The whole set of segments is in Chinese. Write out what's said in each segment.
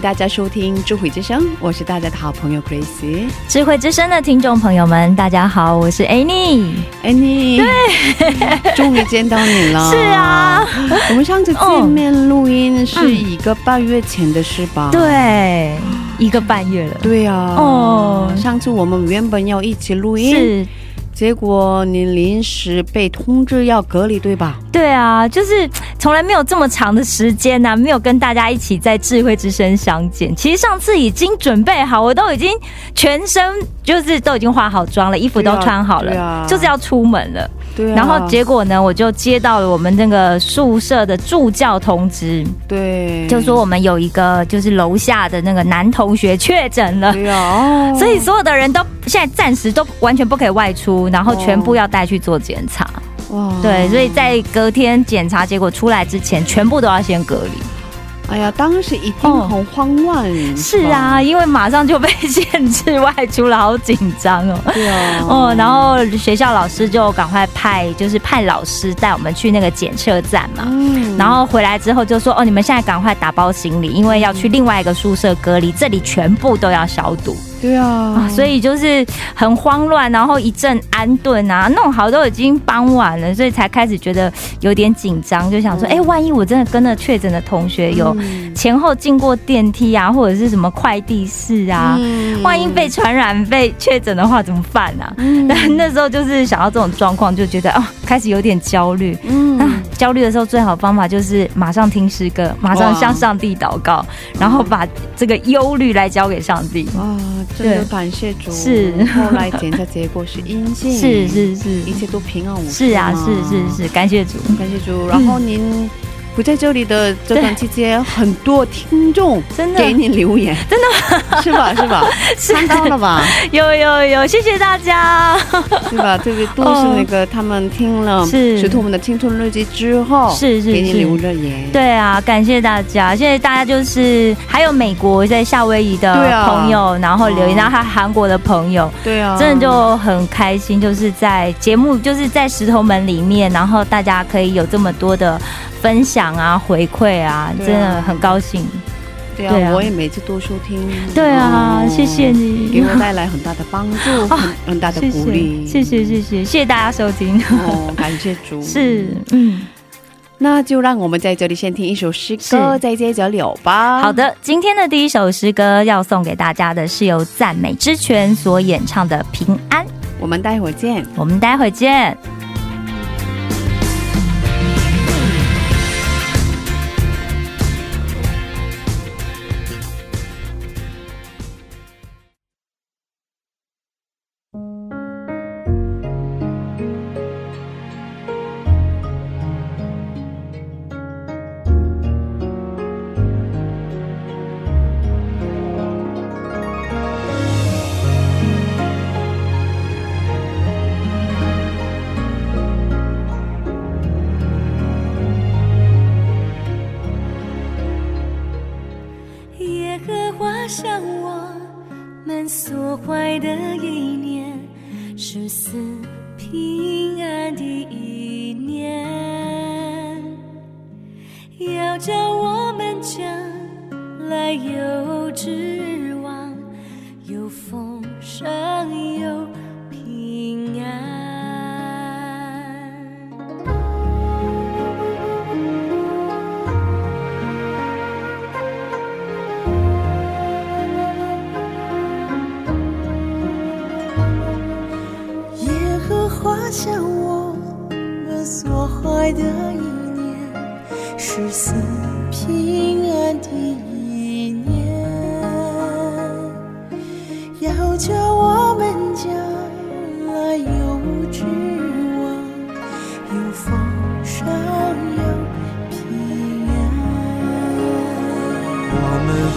迎大家收听智慧之声，我是大家的好朋友 Grace。智慧之声的听众朋友们，大家好，我是 Annie。Annie，对，终于见到你了。是啊，我们上次见面录音是一个半月前的事吧？对，一个半月了。对啊、哦上次我们原本要一起录音，是，结果你临时被通知要隔离，对吧？对啊，就是从来没有这么长的时间呐、没有跟大家一起在智慧之声相见。其实上次已经准备好，我都已经全身就是都已经化好妆了，衣服都穿好了，就是要出门了。对啊。然后结果呢，我就接到了我们那个宿舍的助教通知，对，就说我们有一个就是楼下的那个男同学确诊了。对啊，哦，所以所有的人都现在暂时都完全不可以外出，然后全部要带去做检查。哇，对，所以在隔天检查结果出来之前，全部都要先隔离。哎呀，当时一定很慌乱。是啊，因为马上就被限制外出了，好紧张哦。对啊，哦，然后学校老师就赶快派，就是派老师带我们去那个检测站嘛。嗯然后回来之后就说：“哦，你们现在赶快打包行李，因为要去另外一个宿舍隔离，这里全部都要消毒。”对啊。啊，，所以就是很慌乱，然后一阵安顿啊，弄好都已经傍晚了，所以才开始觉得有点紧张，就想说，哎、万一我真的跟了确诊的同学有嗯。前后进过电梯啊，或者是什么快递室啊，嗯。万一被传染、被确诊的话怎么办啊？嗯。但 那时候就是想到这种状况，就觉得哦，开始有点焦虑。啊嗯，焦虑的时候，最好的方法就是马上听诗歌，马上向上帝祷告，然后把这个忧虑来交给上帝。哇，真的感谢主。是后来检查结果是阴性，是是是一切都平安无事。是啊，是是，是，感谢主。感谢主。然后您不在这里的这段期间，很多听众真的给你留言，真的 是吧？是吧？看到了吧？有有有，谢谢大家。是吧？这个都是那个他们听了《是石头们的青春日记》之后，是是给你留着言。对啊，感谢大家。谢谢大家，就是还有美国在夏威夷的朋友，然后留言，哦然后还有韩国的朋友，对啊，真的就很开心。就是在节目，就是在石头门里面，然后大家可以有这么多的分享啊、回馈啊，啊真的很高兴。对啊，对啊我也每次都收听。对啊，哦谢谢你，给我带来很大的帮助，很 很大的鼓励。谢，谢谢，谢谢，谢谢大家收听。哦，感谢主。是，嗯。那就让我们在这里先听一首诗歌，再接着聊吧。好，的，今天的第一首诗歌要送给大家的是由赞美之泉所演唱的《平安》，我们待会儿见。我们待会儿见。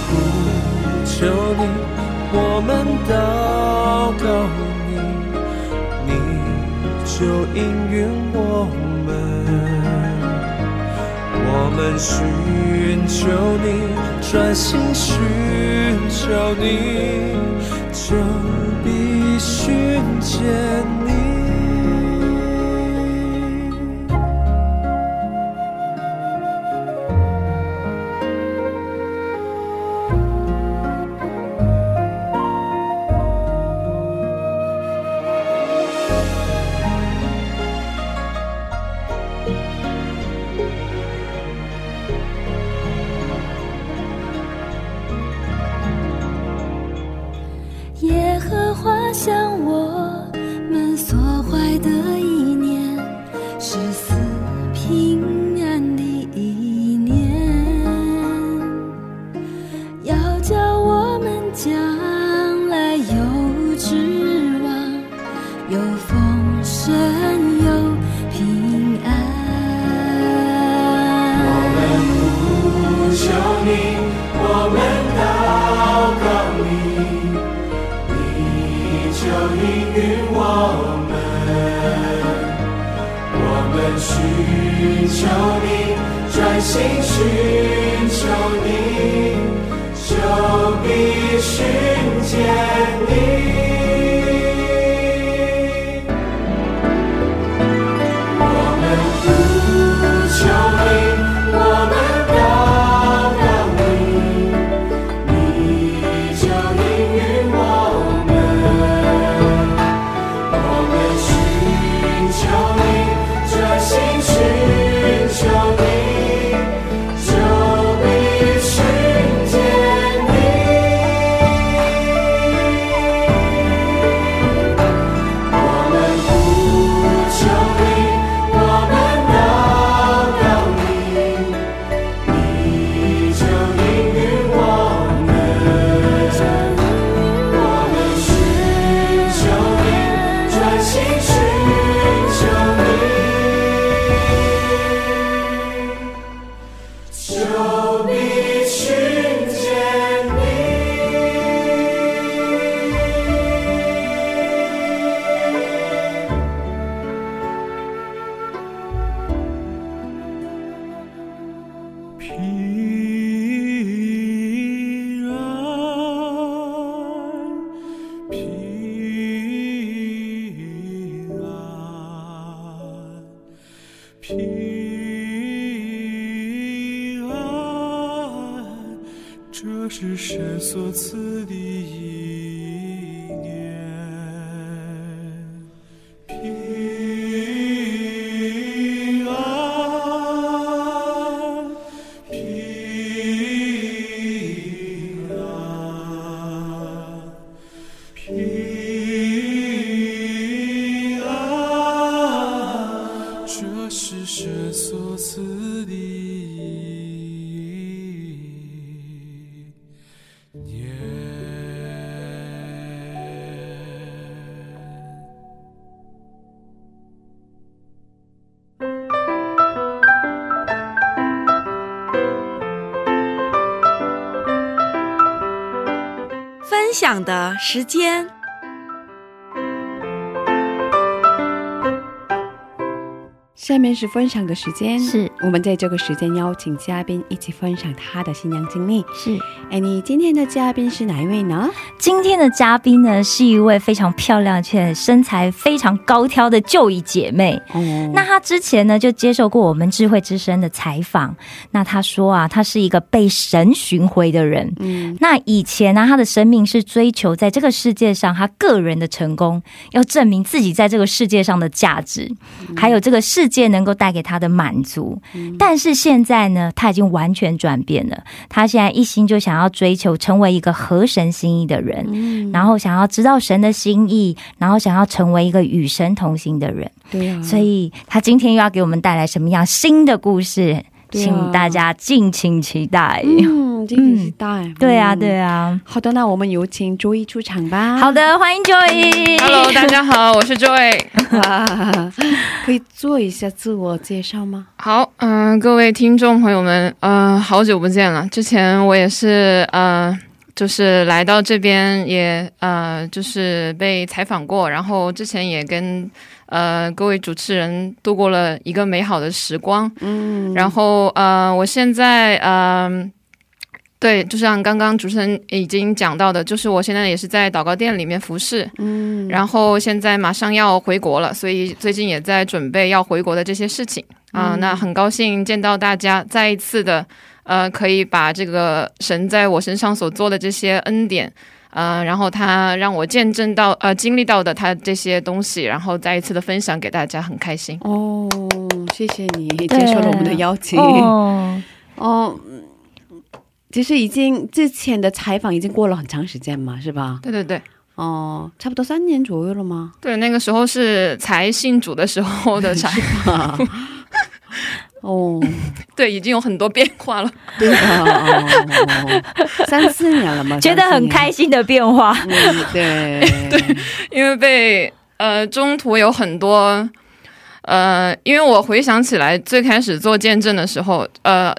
呼求你，我们祷告你，你就应允我们。我们寻求你，专心寻求你，就必寻见。时间。下面是分享的时间。是。我们在这个时间邀请嘉宾一起分享他的新娘经历。是。哎你今天的嘉宾是哪一位呢？今天的嘉宾呢是一位非常漂亮且身材非常高挑的旧一姐妹。嗯那她之前呢就接受过我们智慧之声的采访。那他说啊他是一个被神寻回的人。那以前呢他的生命是追求在这个世界上他个人的成功要证明自己在这个世界上的价值还有这个世界能够带给他的满足。但是现在呢他已经完全转变了。他现在一心就想要追求成为一个合神心意的人然后想要知道神的心意然后想要成为一个与神同行的人。对啊。所以他今天又要给我们带来什么样新的故事？请大家敬请期待。嗯，敬请期待。对啊，嗯对啊。好的，那我们有请周一出场吧。好的，欢迎 Joy。Hello，大家好，我是 Joy。哇，可以做一下自我介绍吗？好，嗯、各位听众朋友们，呃，好久不见了。之前我也是，呃，就是来到这边也，呃，就是被采访过，然后之前也跟呃各位主持人度过了一个美好的时光。嗯，然后，呃，我现在，嗯、对，就像刚刚主持人已经讲到的，就是我现在也是在祷告店里面服侍，嗯，然后现在马上要回国了，所以最近也在准备要回国的这些事情啊、那很高兴见到大家，再一次的呃，可以把这个神在我身上所做的这些恩典。呃，然后他让我见证到呃经历到的他这些东西，然后再一次的分享给大家，很开心。哦，谢谢你接受了我们的邀请。哦，哦，其实已经之前的采访已经过了很长时间嘛，是吧？对对对哦，差不多三年左右了吗？对，那个时候是才信主的时候的才，哦，对，已经有很多变化了。对啊，哦，三四年了嘛，觉得很开心的变化。对对，因为被呃中途有很多呃，因为我回想起来最开始做见证的时候，呃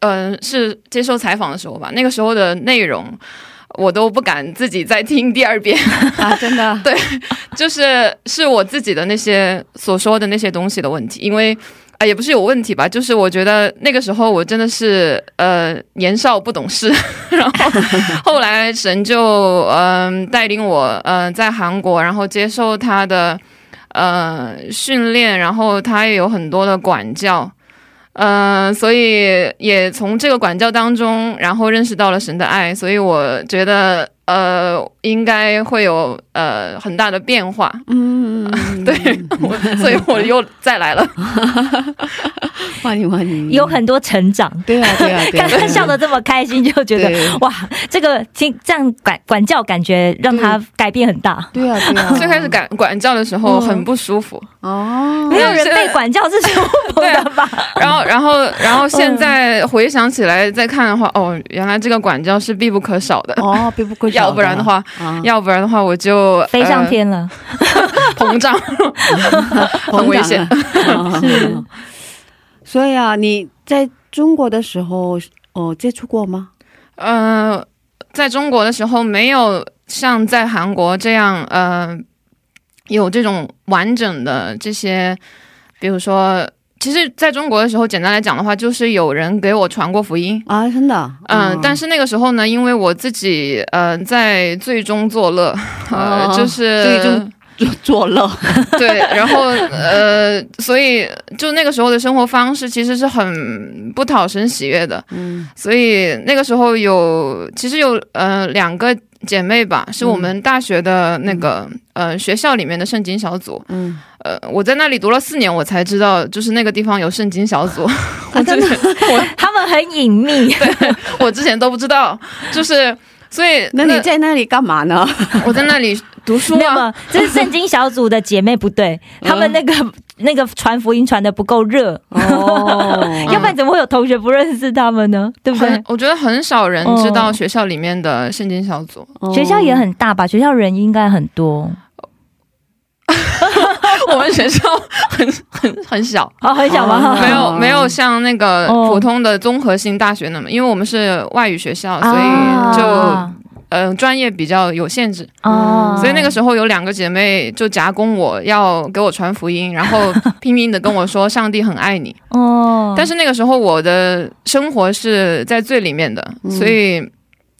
呃是接受采访的时候吧，那个时候的内容我都不敢自己再听第二遍，啊，真的，对就是是我自己的那些所说的那些东西的问题，因为。啊、也不是有问题吧，就是我觉得那个时候我真的是呃年少不懂事，然后 后来神就嗯、带领我呃在韩国，然后接受他的呃训练，然后他也有很多的管教，呃，所以也从这个管教当中，然后认识到了神的爱，所以我觉得呃应该会有呃很大的变化，嗯，对我，所以我又再来了。欢迎欢迎，有很多成长。对啊对啊对啊，刚刚笑得这么开心，就觉得哇，这个听这样管管教，感觉让他改变很大。对啊对啊，最开始管管教的时候嗯很不舒服，哦，没有人被管教是舒服的吧？然后，然后，然后现在回想起来再看的话，哦，原来这个管教是必不可少的，哦，必不可少要不然的话，啊，要不然的话我就飞上天了，呃 膨胀，很危险。是。所以啊，你在中国的时候，哦，接触过吗？呃，在中国的时候没有像在韩国这样，呃，有这种完整的这些，比如说，其实在中国的时候，简单来讲的话，就是有人给我传过福音。啊，真的，嗯、但是那个时候呢，因为我自己呃在最终作乐，呃，哦就是最终作作乐，对，然后呃，所以就那个时候的生活方式其实是很不讨神喜悦的，嗯。所以那个时候有其实有呃两个姐妹吧，是我们大学的那个、呃学校里面的圣经小组，嗯，呃，我在那里读了四年，我才知道就是那个地方有圣经小组，啊 我之前 他们很隐秘。对我之前都不知道，就是所以那你在那里干嘛呢？我在那里读书啊，这是圣经小组的姐妹不对，他们那个那个传福音传的不够热，哦要不然怎么会有同学不认识他们呢？对不对？我觉得很少人知道哦学校里面的圣经小组。学校也很大吧？学校人应该很多 我们学校很 很很小，哦，很小吗？哦。没有没有像那个哦。普通的综合性大学那么，因为我们是外语学校，所以啊就呃专业比较有限制，哦，所以那个时候有两个姐妹就夹攻我要给我传福音，然后拼命的跟我说上帝很爱你，哦，但是那个时候我的生活是在最里面的，所以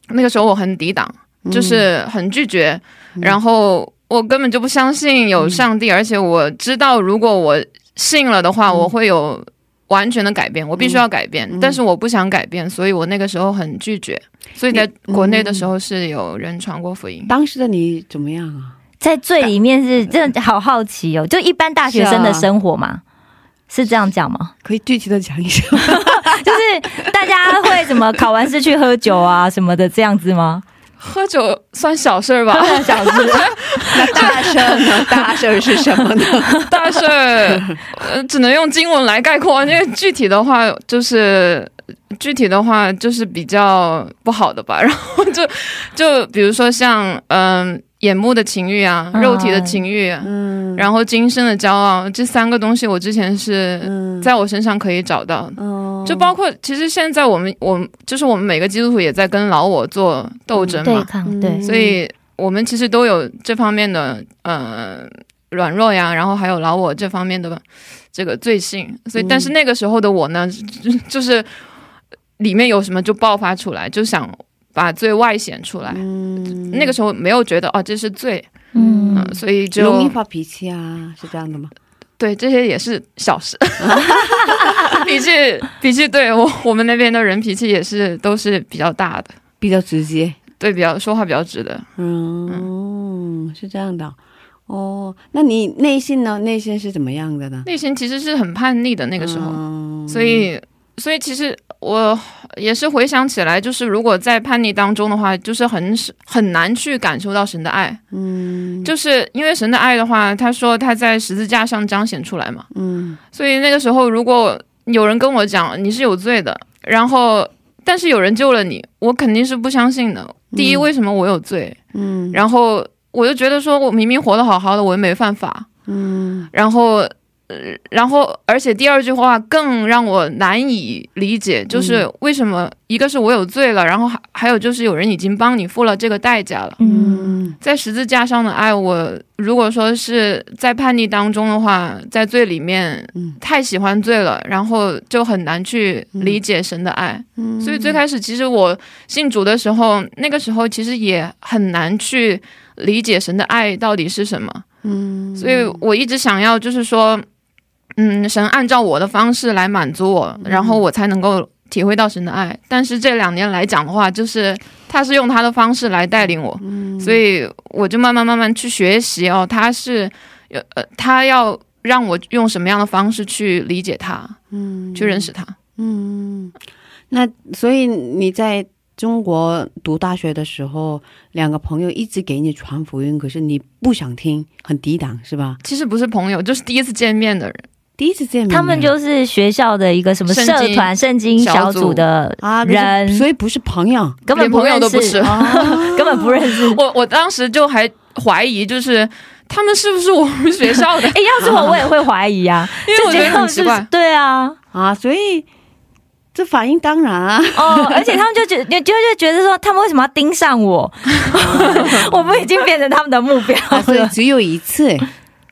那个时候我很抵挡，就是很拒绝，然后我根本就不相信有上帝，而且我知道如果我信了的话，我会有完全的改变，我必须要改变，但是我不想改变，所以我那个时候很拒绝，所以在国内的时候是有人传过福音。当时的你怎么样啊？在最里面是 真的好好奇哦，就一般大学生的生活嘛。是这样讲吗？可以具体的讲一下。就是大家会怎么考完试去喝酒啊什么的这样子吗？喝酒算小事儿吧，小事，那大事儿呢？大事儿是什么呢？大事儿呃只能用经文来概括，因为具体的话就是具体的话就是比较不好的吧。然后就就比如说像嗯、眼目的情欲啊，嗯肉体的情欲，嗯，然后今生的骄傲，这三个东西我之前是嗯在我身上可以找到的。哦就包括，其实现在我们，我们就是我们每个基督徒也在跟老我做斗争嘛，对抗，嗯对，所以我们其实都有这方面的呃软弱呀，然后还有老我这方面的这个罪性，所以但是那个时候的我呢，就就是里面有什么就爆发出来，就想把罪外显出来。嗯。那个时候没有觉得哦这是罪，嗯。嗯，所以就容易发脾气啊，是这样的吗？对这些也是小事，脾气脾气对我我们那边的人脾气也是都是比较大的，比较直接。对比较说话比较直的。嗯，是这样的。哦，那你内心呢？内心是怎么样的呢？内心其实是很叛逆的那个时候，嗯所以，所以其实我也是回想起来，就是如果在叛逆当中的话，就是很很难去感受到神的爱，嗯，就是因为神的爱的话，他说他在十字架上彰显出来嘛，嗯所以那个时候如果有人跟我讲你是有罪的，然后但是有人救了你，我肯定是不相信的。第一，嗯为什么我有罪？嗯然后我就觉得说我明明活得好好的，我又没犯法，嗯然后，呃，然后，而且第二句话更让我难以理解，就是为什么一个是我有罪了，然后还还有就是有人已经帮你付了这个代价了，嗯，在十字架上的爱，我如果说是在叛逆当中的话，在罪里面嗯。太喜欢罪了，然后就很难去理解神的爱，嗯。所以最开始其实我信主的时候，那个时候其实也很难去理解神的爱到底是什么。嗯，所以我一直想要，就是说，嗯，神按照我的方式来满足我，然后我才能够体会到神的爱。但是这两年来讲的话，就是他是用他的方式来带领我，所以我就慢慢慢慢去学习哦，他是呃呃，他要让我用什么样的方式去理解他，嗯去认识他。嗯，那所以你在中国读大学的时候，两个朋友一直给你传福音，可是你不想听，很抵挡，是吧？其实不是朋友，就是第一次见面的人。第一次见面，他们就是学校的一个什么社团、圣经小组的人，所以不是朋友根本连朋友都不是啊，根本不认识。我我当时就还怀疑，就是他们是不是我们学校的？哎，要是我，我也会怀疑啊，因为我觉得他们是很奇怪。对啊，啊，所以这反应当然啊，哦，而且他们就觉就就就觉得说，他们为什么要盯上我？我不已经变成他们的目标啊所以了。只有一次，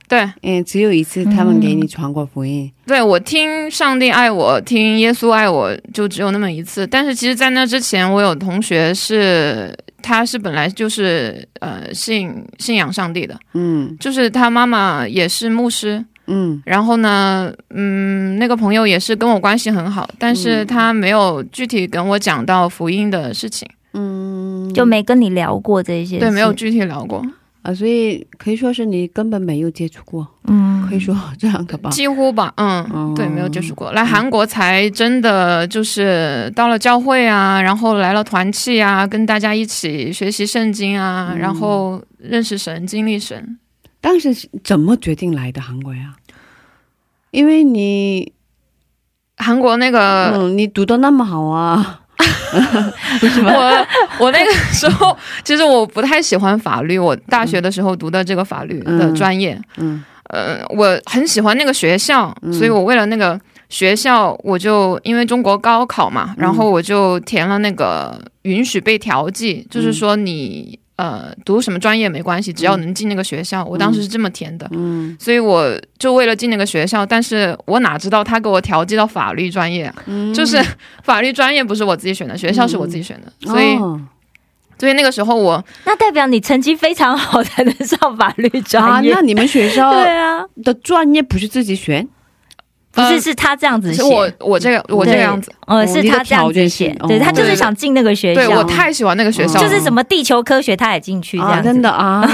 对。嗯，只有一次他们给你传过福音，对，我听上帝爱我，听耶稣爱我，就只有那么一次。但是其实，在那之前，我有同学是，他是本来就是呃信信仰上帝的，嗯。就是他妈妈也是牧师。嗯。然后呢，嗯，那个朋友也是跟我关系很好，但是他没有具体跟我讲到福音的事情，嗯，就没跟你聊过这些，对，没有，具体聊过。啊，所以可以说是你根本没有接触过，嗯可以说这样的吧？几乎吧，嗯，哦对，没有接触过。来韩国才真的就是到了教会啊，然后来了团契啊，跟大家一起学习圣经啊，嗯然后认识神、经历神。当时是怎么决定来的韩国呀？因为你，韩国那个，嗯，你读的那么好啊？我 我那个时候其实我不太喜欢法律，我大学的时候读的这个法律的专业，嗯。呃，我很喜欢那个学校，所以我为了那个学校，我就因为中国高考嘛，然后我就填了那个允许被调剂，就是说你呃读什么专业没关系，只要能进那个学校。我当时是这么填的，嗯。所以我就为了进那个学校，但是我哪知道他给我调剂到法律专业。就是 法律专业不是我自己选的，学校是我自己选的，所以、哦所以那个时候我那代表你成绩非常好才能上法律啊，专业。那你们学校 对啊，的专业不是自己选？不是呃是他这样子写，是我我这个我这个样子，呃，哦是他这样子写是，对哦他就是想进那个学校，对我太喜欢那个学校了，就是什么地球科学他也进去这啊，样子，真的啊，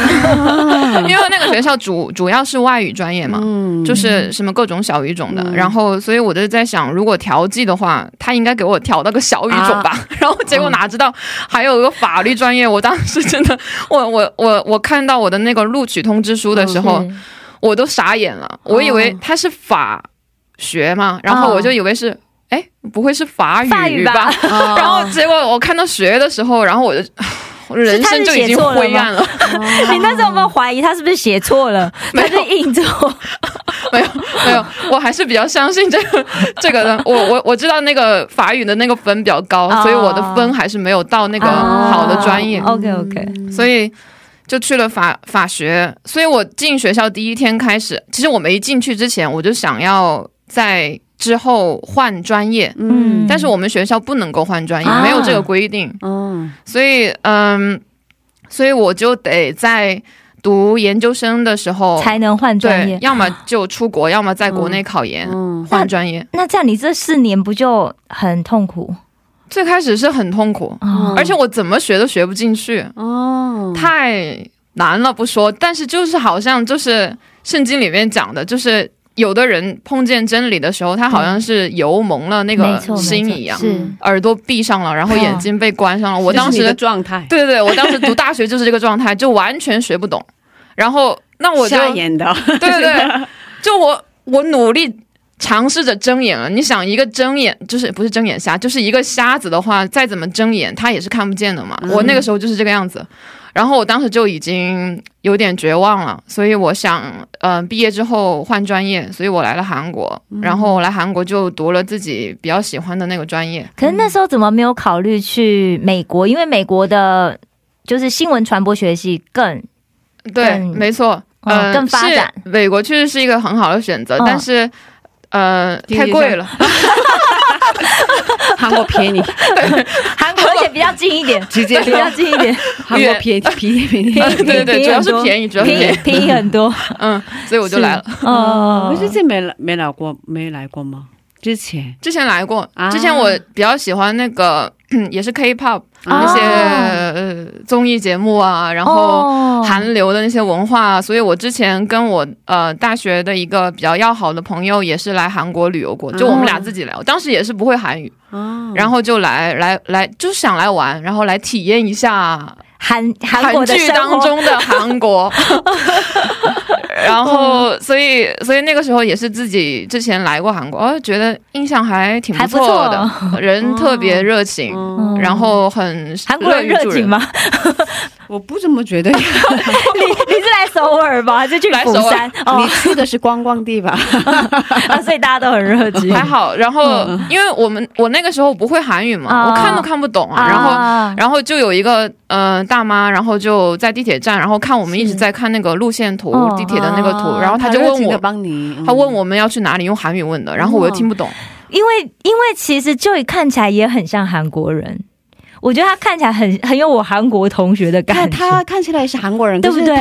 因为那个学校主主要是外语专业嘛，嗯就是什么各种小语种的，嗯然后所以我就在想，如果调剂的话，他应该给我调到个小语种吧。啊然后结果哪知道还有个法律专业，我当时真的，我我我我看到我的那个录取通知书的时候，是我都傻眼了，我以为他是法学嘛，然后我就以为是。哎，不会是法语吧？啊 然后结果我看到学的时候，然后我就，人生就已经灰暗了。你那时候有没有怀疑他是不是写错了？没有。他是印错，没有没有，我还是比较相信这个这个的。我我我知道那个法语的那个分比较高，哦。所以我的分还是没有到那个好的专业，OK OK，所以就去了法法学。所以我进学校第一天开始，其实我没进去之前，我就想要在之后换专业，嗯。但是我们学校不能够换专业，啊。没有这个规定，嗯所以嗯，所以我就得在读研究生的时候才能换专业，。要么就出国，要么在国内考研、嗯换专业。那这样你这四年不就很痛苦？最开始是很痛苦，哦。而且我怎么学都学不进去，哦，太难了不说，但是就是好像就是圣经里面讲的，就是有的人碰见真理的时候，他好像是油蒙了那个心一样，是耳朵闭上了，然后眼睛被关上了。我当这是的，状态，对对对，我当时读大学就是这个状态，就完全学不懂。然后那我就瞎眼的，对对对，就我我努力尝试着睁眼了。你想，一个睁眼就是不是睁眼瞎，就是一个瞎子的话，再怎么睁眼，他也是看不见的嘛。嗯我那个时候就是这个样子。然后我当时就已经有点绝望了，所以我想，呃，毕业之后换专业，所以我来了韩国，嗯然后我来韩国就读了自己比较喜欢的那个专业。可是那时候怎么没有考虑去美国？因为美国的就是新闻传播学系更对，没错，哦呃，更发展美国确实是一个很好的选择，嗯但是。呃，太贵了，韩国便宜，韩国，而且比较近一点，直接比较近一点，韩国便宜便宜便宜，对对对，主要是便宜，主要是便宜便宜，很多。嗯，所以我就来了。哦。我之前没来没来过没来过吗？之前。之前来过啊，之前我比较喜欢那个，也是 K-pop 啊。那些、呃综艺节目啊，然后哦。韩流的那些文化啊，所以我之前跟我呃大学的一个比较要好的朋友也是来韩国旅游过，就我们俩自己来，我当时也是不会韩语，哦，然后就来来来，就是想来玩，然后来体验一下韩韩剧当中的韩国。然后，所以，所以那个时候也是自己之前来过韩国，哦，觉得印象还挺不错的，人特别热情，嗯然后很韩国人热情？吗？我不这么觉得，你你是来首尔吧，还是去釜来首尔山？哦你，去的是观光地吧？啊所以大家都很热情。还好，然后因为我们我那个时候不会韩语嘛，啊我看都看不懂啊，然后。然后就有一个呃大妈，然后就在地铁站，然后看我们一直在看那个路线图，哦地铁的那个图，啊然后他就问我他问我们要去哪里，用韩语问的，然后我又听不懂。因为因为其实 Joy 看起来也很像韩国人，我觉得他看起来很很有我韩国同学的感觉，他看起来是韩国人，对不对？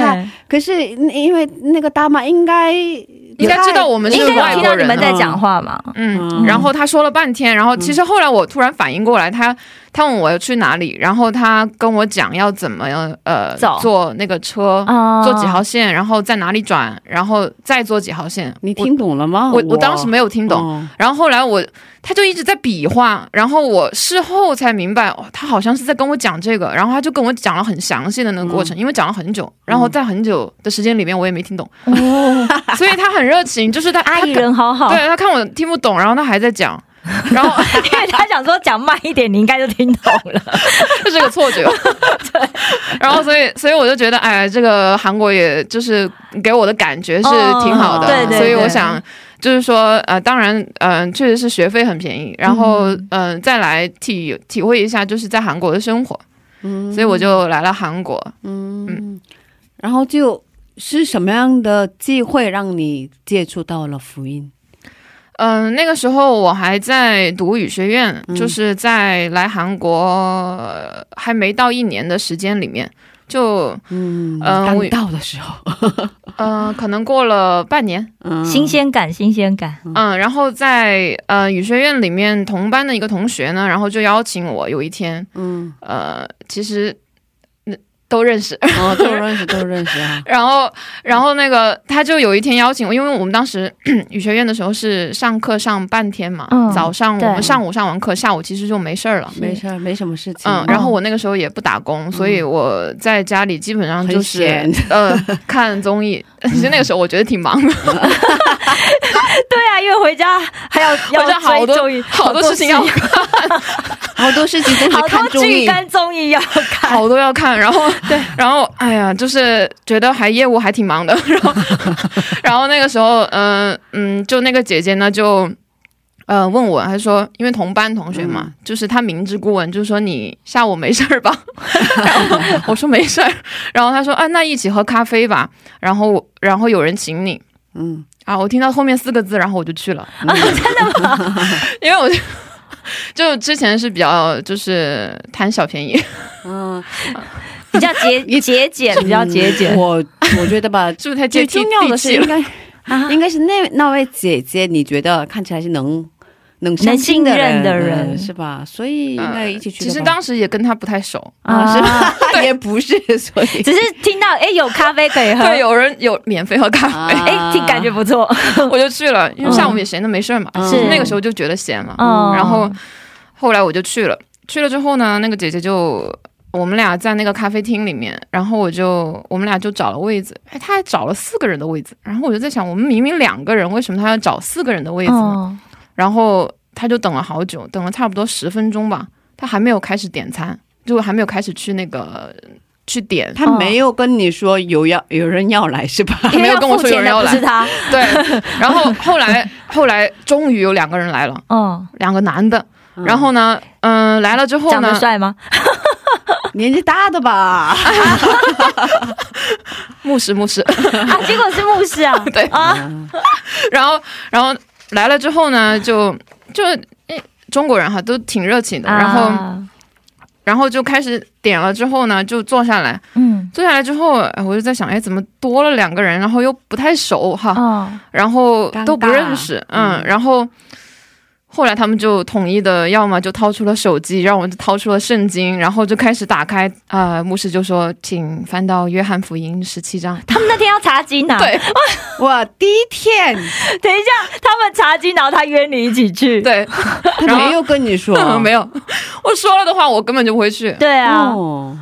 可是因为那个大妈应该应该知道我们是应该有听到你外国人啊。们在讲话嘛？嗯，嗯。然后他说了半天，然后其实后来我突然反应过来，他他问我要去哪里，然后他跟我讲要怎么呃走。坐那个车，啊坐几号线，然后在哪里转，然后再坐几号线。你听懂了吗？我我我当时没有听懂，哦。然后后来我他就一直在比划，然后我事后才明白，哦，他好像是在跟我讲这个，然后他就跟我讲了很详细的那个过程，因为讲了很久，然后在很久的时间里面我也没听懂，哦，所以他很热情，就是他阿姨他人好好，对他看我听不懂，然后他还在讲，然后 他想说讲慢一点，你应该就听懂了。这是个错觉。对，然后所以所以我就觉得，哎，这个韩国也就是给我的感觉是挺好的，哦对对所以我想。就是说，呃，当然，嗯、确实是学费很便宜，然后，嗯、再来体体会一下，就是在韩国的生活，嗯所以我就来了韩国。嗯，然后就是什么样的机会让你接触到了福音？嗯、那个时候我还在读语学院，嗯。就是在来韩国、呃还没到一年的时间里面，就嗯，呃我刚到的时候，呃，可能过了半年，嗯。新鲜感，新鲜感。嗯，然后在呃语学院里面同班的一个同学呢，然后就邀请我有一天，嗯，呃，其实那都认识，哦，都认识，都认识啊。然后，然后那个他就有一天邀请我，因为我们当时 语学院的时候是上课上半天嘛，嗯早上我对们上午上完课，下午其实就没事儿了。没事儿，没什么事情。嗯，然后我那个时候也不打工，所以我在家里基本上就很是闲呃看综艺。其实那个时候我觉得挺忙的，对啊，因为回家还要要回家好多追综艺好多事情要看好多事情都是看综艺，剧跟综艺要看。好多要看，然后对，然后哎呀，就是觉得还业务还挺忙的，然后然后那个时候，嗯、嗯，就那个姐姐呢就。呃，问我，她说，因为同班同学嘛，就是她明知故问，就是说你下午没事儿吧？然后我说没事儿，然后她说，啊，那一起喝咖啡吧。然后，然后有人请你嗯，啊，我听到后面四个字，然后我就去了。真的吗？因为我就就之前是比较就是贪小便宜，嗯，比较节 节俭，比较节俭。我我觉得吧，是不是太接地最重要的是地气了？应该应该是那那位姐姐，你觉得看起来是能能相信的能信任的人。嗯是吧？所以应该一起去。其实当时也跟他不太熟，啊。是吧？也不是，所以。只是听到哎有咖啡可以喝，对，有人有免费喝咖啡，哎听感觉不错。我就去了，因为下午也闲的没事儿嘛，嗯。其实那个时候就觉得闲了，嗯。然后后来我就去了，去了之后呢，那个姐姐就。我们俩在那个咖啡厅里面，然后我就我们俩就找了位子，哎，他还找了四个人的位子，然后我就在想，我们明明两个人，为什么他要找四个人的位子呢？哦然后他就等了好久，等了差不多十分钟吧，他还没有开始点餐，就还没有开始去那个去点，他没有跟你说有要有人要来是吧？没有跟我说有人要来是他。对，然后后来 后来终于有两个人来了，嗯，两个男的。然后呢，嗯、来了之后呢长得呢，帅吗？年纪大的吧？牧师牧师，啊，结果是牧师啊。对。啊，然后然后来了之后呢，就就诶中国人哈都挺热情的，然后、啊然后就开始点了之后呢，就坐下来，嗯。坐下来之后，哎我就在想，哎，怎么多了两个人，然后又不太熟哈，哦。然后都不认识，嗯，嗯。然后后来他们就统一的，要么就掏出了手机，让我就掏出了圣经，然后就开始打开，啊、牧师就说，请翻到约翰福音十七章。他们那天要查经呐、对。哇，第一天。等一下，他们查经，然后他约你一起去。对，然后没有跟你说，没有，我说了的话，我根本就不会去，对啊，哦，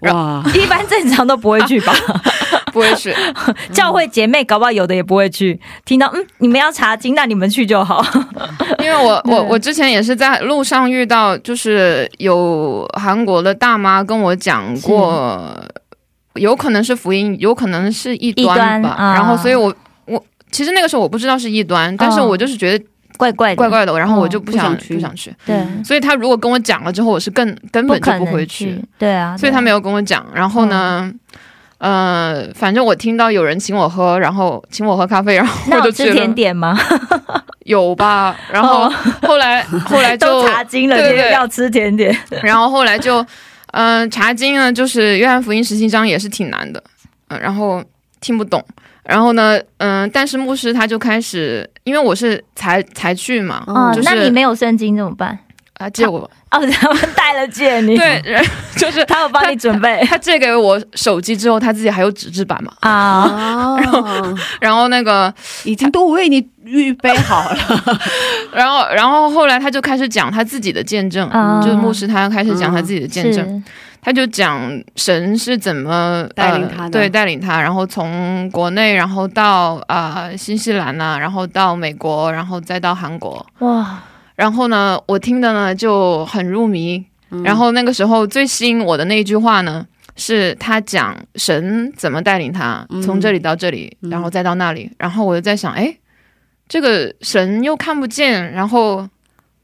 哇，一般正常都不会去吧？不会去。教会姐妹搞不好有的也不会去。听到嗯，你们要查经，那你们去就好。因为我 我我之前也是在路上遇到，就是有韩国的大妈跟我讲过，有可能是福音，有可能是异端吧。端啊然后，所以我我其实那个时候我不知道是异端，但是我就是觉得怪怪的，怪怪的，然后我就不想、去不想去。对，所以他如果跟我讲了之后，我是更根本就不会去。。对啊，有。所以他没有跟我讲。然后呢，呃，反正我听到有人请我喝，然后请我喝咖啡，然后那我就去了。有吃甜点吗？有吧？然后哦后来 后来就都查经了，对对对要吃甜点。然后后来就，嗯、查经呢，就是约翰福音十七章也是挺难的，嗯、然后听不懂。然后呢，嗯、但是牧师他就开始，因为我是才才去嘛，嗯，就是那你没有圣经怎么办？啊借我，哦，他们带了借你，对，就是他有帮你准备他借给我手机之后，他自己还有纸质版嘛，啊。然后，然后那个，已经都为你预备好了，然后然后后来他就开始讲他自己的见证，啊就是牧师他开始讲他自己的见证，是他就讲神是怎么带领他的呃，对，带领他，然后从国内，然后到啊、呃新西兰呐、然后到美国，然后再到韩国。哇，然后呢，我听的呢就很入迷。嗯然后那个时候最吸引我的那一句话呢，是他讲神怎么带领他嗯从这里到这里，然后再到那里。然后我就在想，哎，这个神又看不见，然后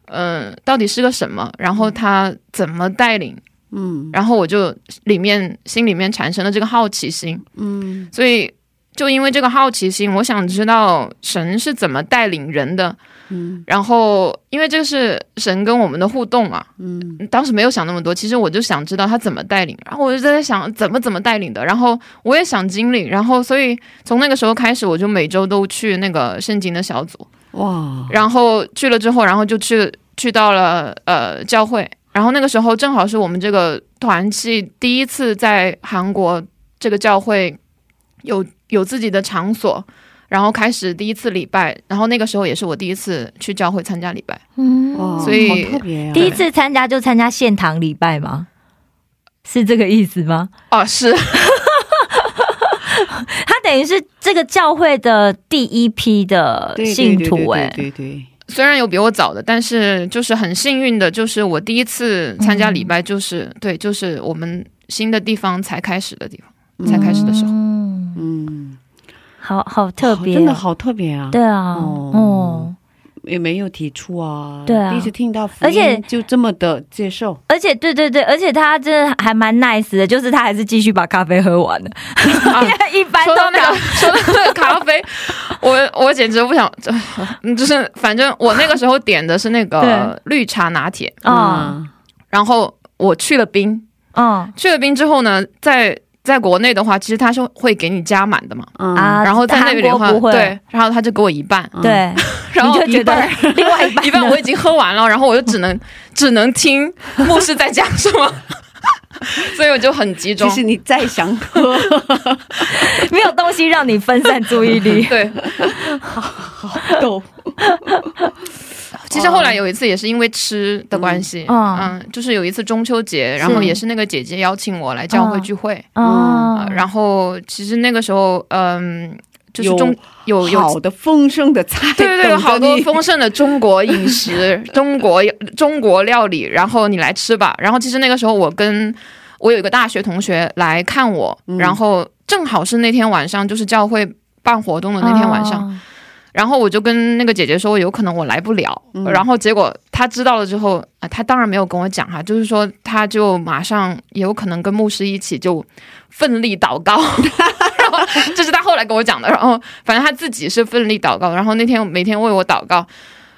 嗯、到底是个什么？然后他怎么带领？嗯然后我就里面心里面产生了这个好奇心，嗯所以就因为这个好奇心，我想知道神是怎么带领人的，嗯。然后因为这是神跟我们的互动嘛，嗯。当时没有想那么多，其实我就想知道他怎么带领，然后我就在想怎么怎么带领的，然后我也想经历，然后所以从那个时候开始，我就每周都去那个圣经的小组，哇，然后去了之后，然后就去去到了呃教会，然后那个时候正好是我们这个团契第一次在韩国这个教会有有自己的场所。然后开始第一次礼拜，然后那个时候也是我第一次去教会参加礼拜，嗯，所以特别啊！第一次参加就参加现堂礼拜吗？是这个意思吗？哦，是。他等于是这个教会的第一批的信徒哎、对对对对虽然有比我早的，但是就是很幸运的，就是我第一次参加礼拜，就是、对，就是我们新的地方才开始的地方，才开始的时候。嗯，嗯，好好特别、好真的好特别啊！对啊，哦。哦，也没有提出啊，对啊。第一次听到而且就这么的接受，而且对对对，而且他真的还蛮 nice 的，就是他还是继续把咖啡喝完了，一般都说到那打个说到那个咖啡，我我简直不想，嗯 就是反正我那个时候点的是那个绿茶拿铁，嗯。然后我去了冰，嗯去了冰之后呢，在在国内的话，其实他是会给你加满的嘛，嗯。啊，然后在那边的话，对，然后他就给我一半，嗯。对，然后你就觉得另外一半 一半我已经喝完了，然后我就只能 只能听牧师在讲什么，所以我就很集中。其。实你再想喝，没有东西让你分散注意力。对，好好逗，其实后来有一次也是因为吃的关系，嗯。嗯就是有一次中秋节，然后也是那个姐姐邀请我来教会聚会，哦呃，然后其实那个时候，嗯，就是有中有有好的丰盛的菜，对对对，有好多丰盛的中国饮食、中国中国料理，然后你来吃吧。然后其实那个时候我跟我有一个大学同学来看我，嗯。然后正好是那天晚上，就是教会办活动的那天晚上，哦然后我就跟那个姐姐说，有可能我来不了。嗯然后结果她知道了之后，啊、她当然没有跟我讲哈，就是说她就马上也有可能跟牧师一起就奋力祷告。然后这是她后来跟我讲的。然后反正她自己是奋力祷告，然后那天每天为我祷告。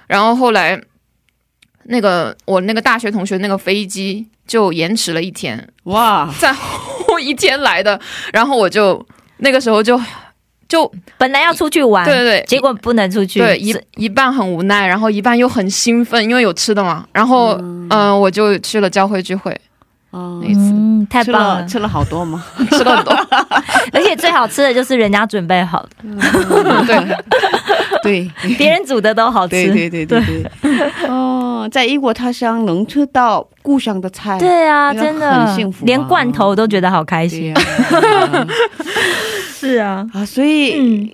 然后后来那个我那个大学同学那个飞机就延迟了一天，哇，在后一天来的。然后我就那个时候就就本来要出去玩，对对对，结果不能出去，对，一一半很无奈，然后一半又很兴奋，因为有吃的嘛。然后，嗯、我就去了教会聚会，嗯那次。嗯，太棒了了，吃了好多吗？吃了很多。而且最好吃的就是人家准备好的，对，对，别人煮的都好吃。对对对对对，哦，在异国他乡能吃到故乡的菜，对啊，真的。很幸福啊。连罐头都觉得好开对心。呀、是啊，啊，所以、嗯，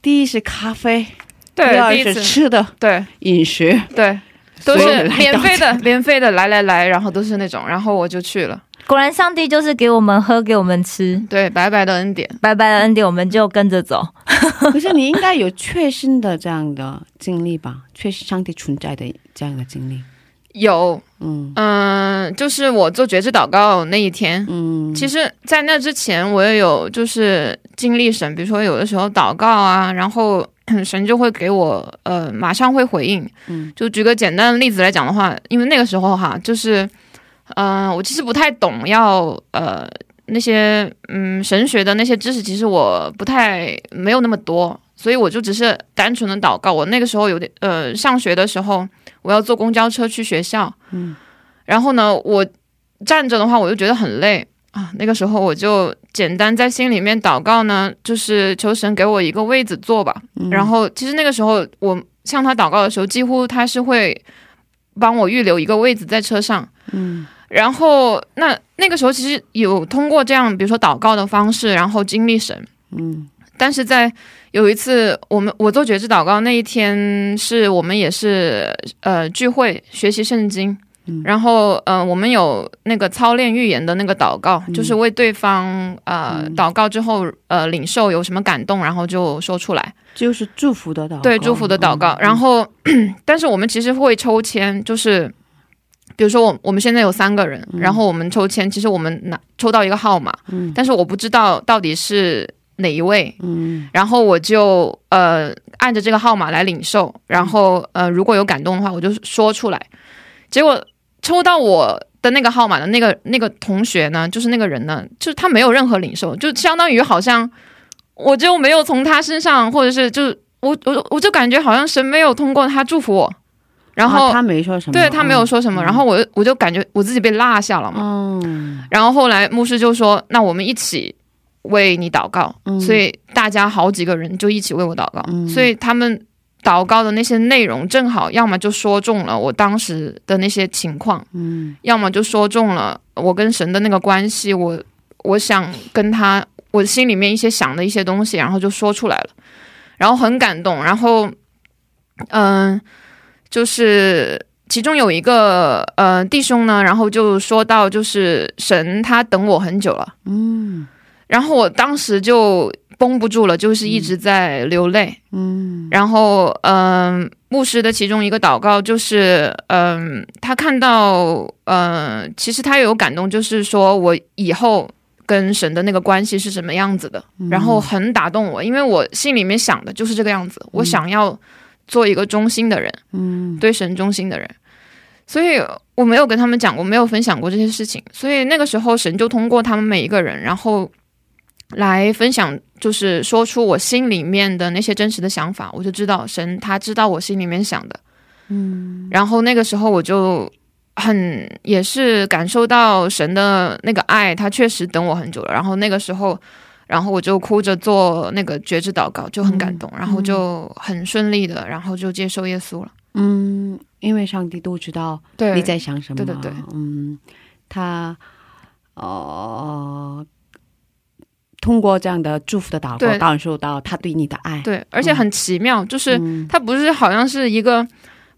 第一是咖啡，第对，二是第一次，吃的对饮食，对，都是免费的，免费的，来来来，然后都是那种，然后我就去了。果然上帝就是给我们喝，给我们吃，对，白白的恩典。白白的恩典，我们就跟着走。可是你应该有确信的这样的经历吧？确信上帝存在的这样的经历，有，嗯嗯、就是我做觉知祷告那一天，嗯，其实，在那之前，我也有就是经历神，比如说有的时候祷告啊，然后 神就会给我呃马上会回应。嗯就举个简单的例子来讲的话，因为那个时候哈，就是嗯、呃我其实不太懂要呃那些嗯神学的那些知识，其实我不太没有那么多，所以我就只是单纯的祷告。我那个时候有点呃上学的时候，我要坐公交车去学校，嗯然后呢，我站着的话，我就觉得很累啊。那个时候我就简单在心里面祷告呢，就是求神给我一个位子坐吧。嗯然后其实那个时候我向他祷告的时候，几乎他是会帮我预留一个位子在车上。嗯然后那那个时候其实有通过这样，比如说祷告的方式，然后经历神。嗯但是在有一次，我们我做觉知祷告那一天，是我们也是呃聚会学习圣经，嗯。然后呃我们有那个操练预言的那个祷告，嗯。就是为对方呃、嗯。祷告之后呃领受有什么感动，然后就说出来，就是祝福的祷告，对祝福的祷告。嗯然后，但是我们其实会抽签，就是比如说我我们现在有三个人，然后我们抽签，其实我们拿抽到一个号码，嗯。但是我不知道到底是哪一位，嗯。然后我就呃按着这个号码来领受，然后呃如果有感动的话，我就说出来。结果抽到我的那个号码的那个那个同学呢，就是那个人呢，就是他没有任何领受，就相当于好像我就没有从他身上，或者是就是我我我就感觉好像神没有通过他祝福我，然后、啊他没说什么，对他没有说什么，嗯。然后我我就感觉我自己被落下了嘛，嗯然后后来牧师就说：“那我们一起为你祷告。嗯所以大家好几个人就一起为我祷告。嗯所以他们祷告的那些内容，正好要么就说中了我当时的那些情况，嗯要么就说中了我跟神的那个关系。我我想跟他，我心里面一些想的一些东西，然后就说出来了，然后很感动。然后，嗯、就是其中有一个呃弟兄呢，然后就说到，就是神他等我很久了，嗯然后我当时就绷不住了，就是一直在流泪。嗯。然后，嗯、牧师的其中一个祷告就是，嗯、他看到，嗯、其实他有感动，就是说我以后跟神的那个关系是什么样子的，然后很打动我，因为我心里面想的就是这个样子，我想要做一个忠心的人，嗯。对神忠心的人，所以我没有跟他们讲过，没有分享过这些事情，所以那个时候神就通过他们每一个人，然后来分享，就是说出我心里面的那些真实的想法，我就知道神他知道我心里面想的，嗯。然后那个时候我就很也是感受到神的那个爱，他确实等我很久了，然后那个时候。然后我就哭着做那个觉知祷告，就很感动，然后就很顺利的，然后就接受耶稣了。嗯，因为上帝都知道对，你在想什么，对对对，嗯，他呃通过这样的祝福的祷告，感受到他对你的爱，对，而且很奇妙，就是嗯。它不是好像是一个，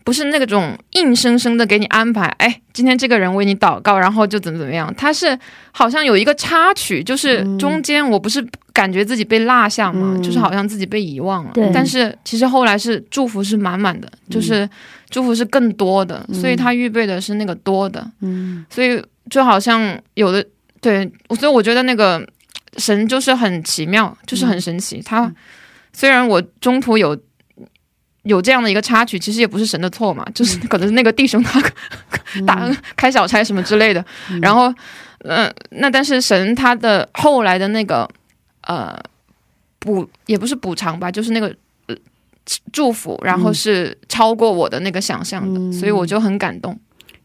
不是那种硬生生的给你安排，哎，今天这个人为你祷告，然后就怎么怎么样，他是好像有一个插曲，就是嗯。中间我不是感觉自己被落下嘛，嗯。就是好像自己被遗忘了，对。但是其实后来是祝福是满满的，就是祝福是更多的，所以他预备的是那个多的，嗯。所以就好像有的对，所以我觉得那个神就是很奇妙，就是很神奇。他虽然我中途有有这样的一个插曲，其实也不是神的错嘛，就是可能是那个弟兄他 打开小差什么之类的。然后，呃，那但是神他的后来的那个呃补也不是补偿吧，就是那个。呃祝福，然后是超过我的那个想象的，嗯所以我就很感动。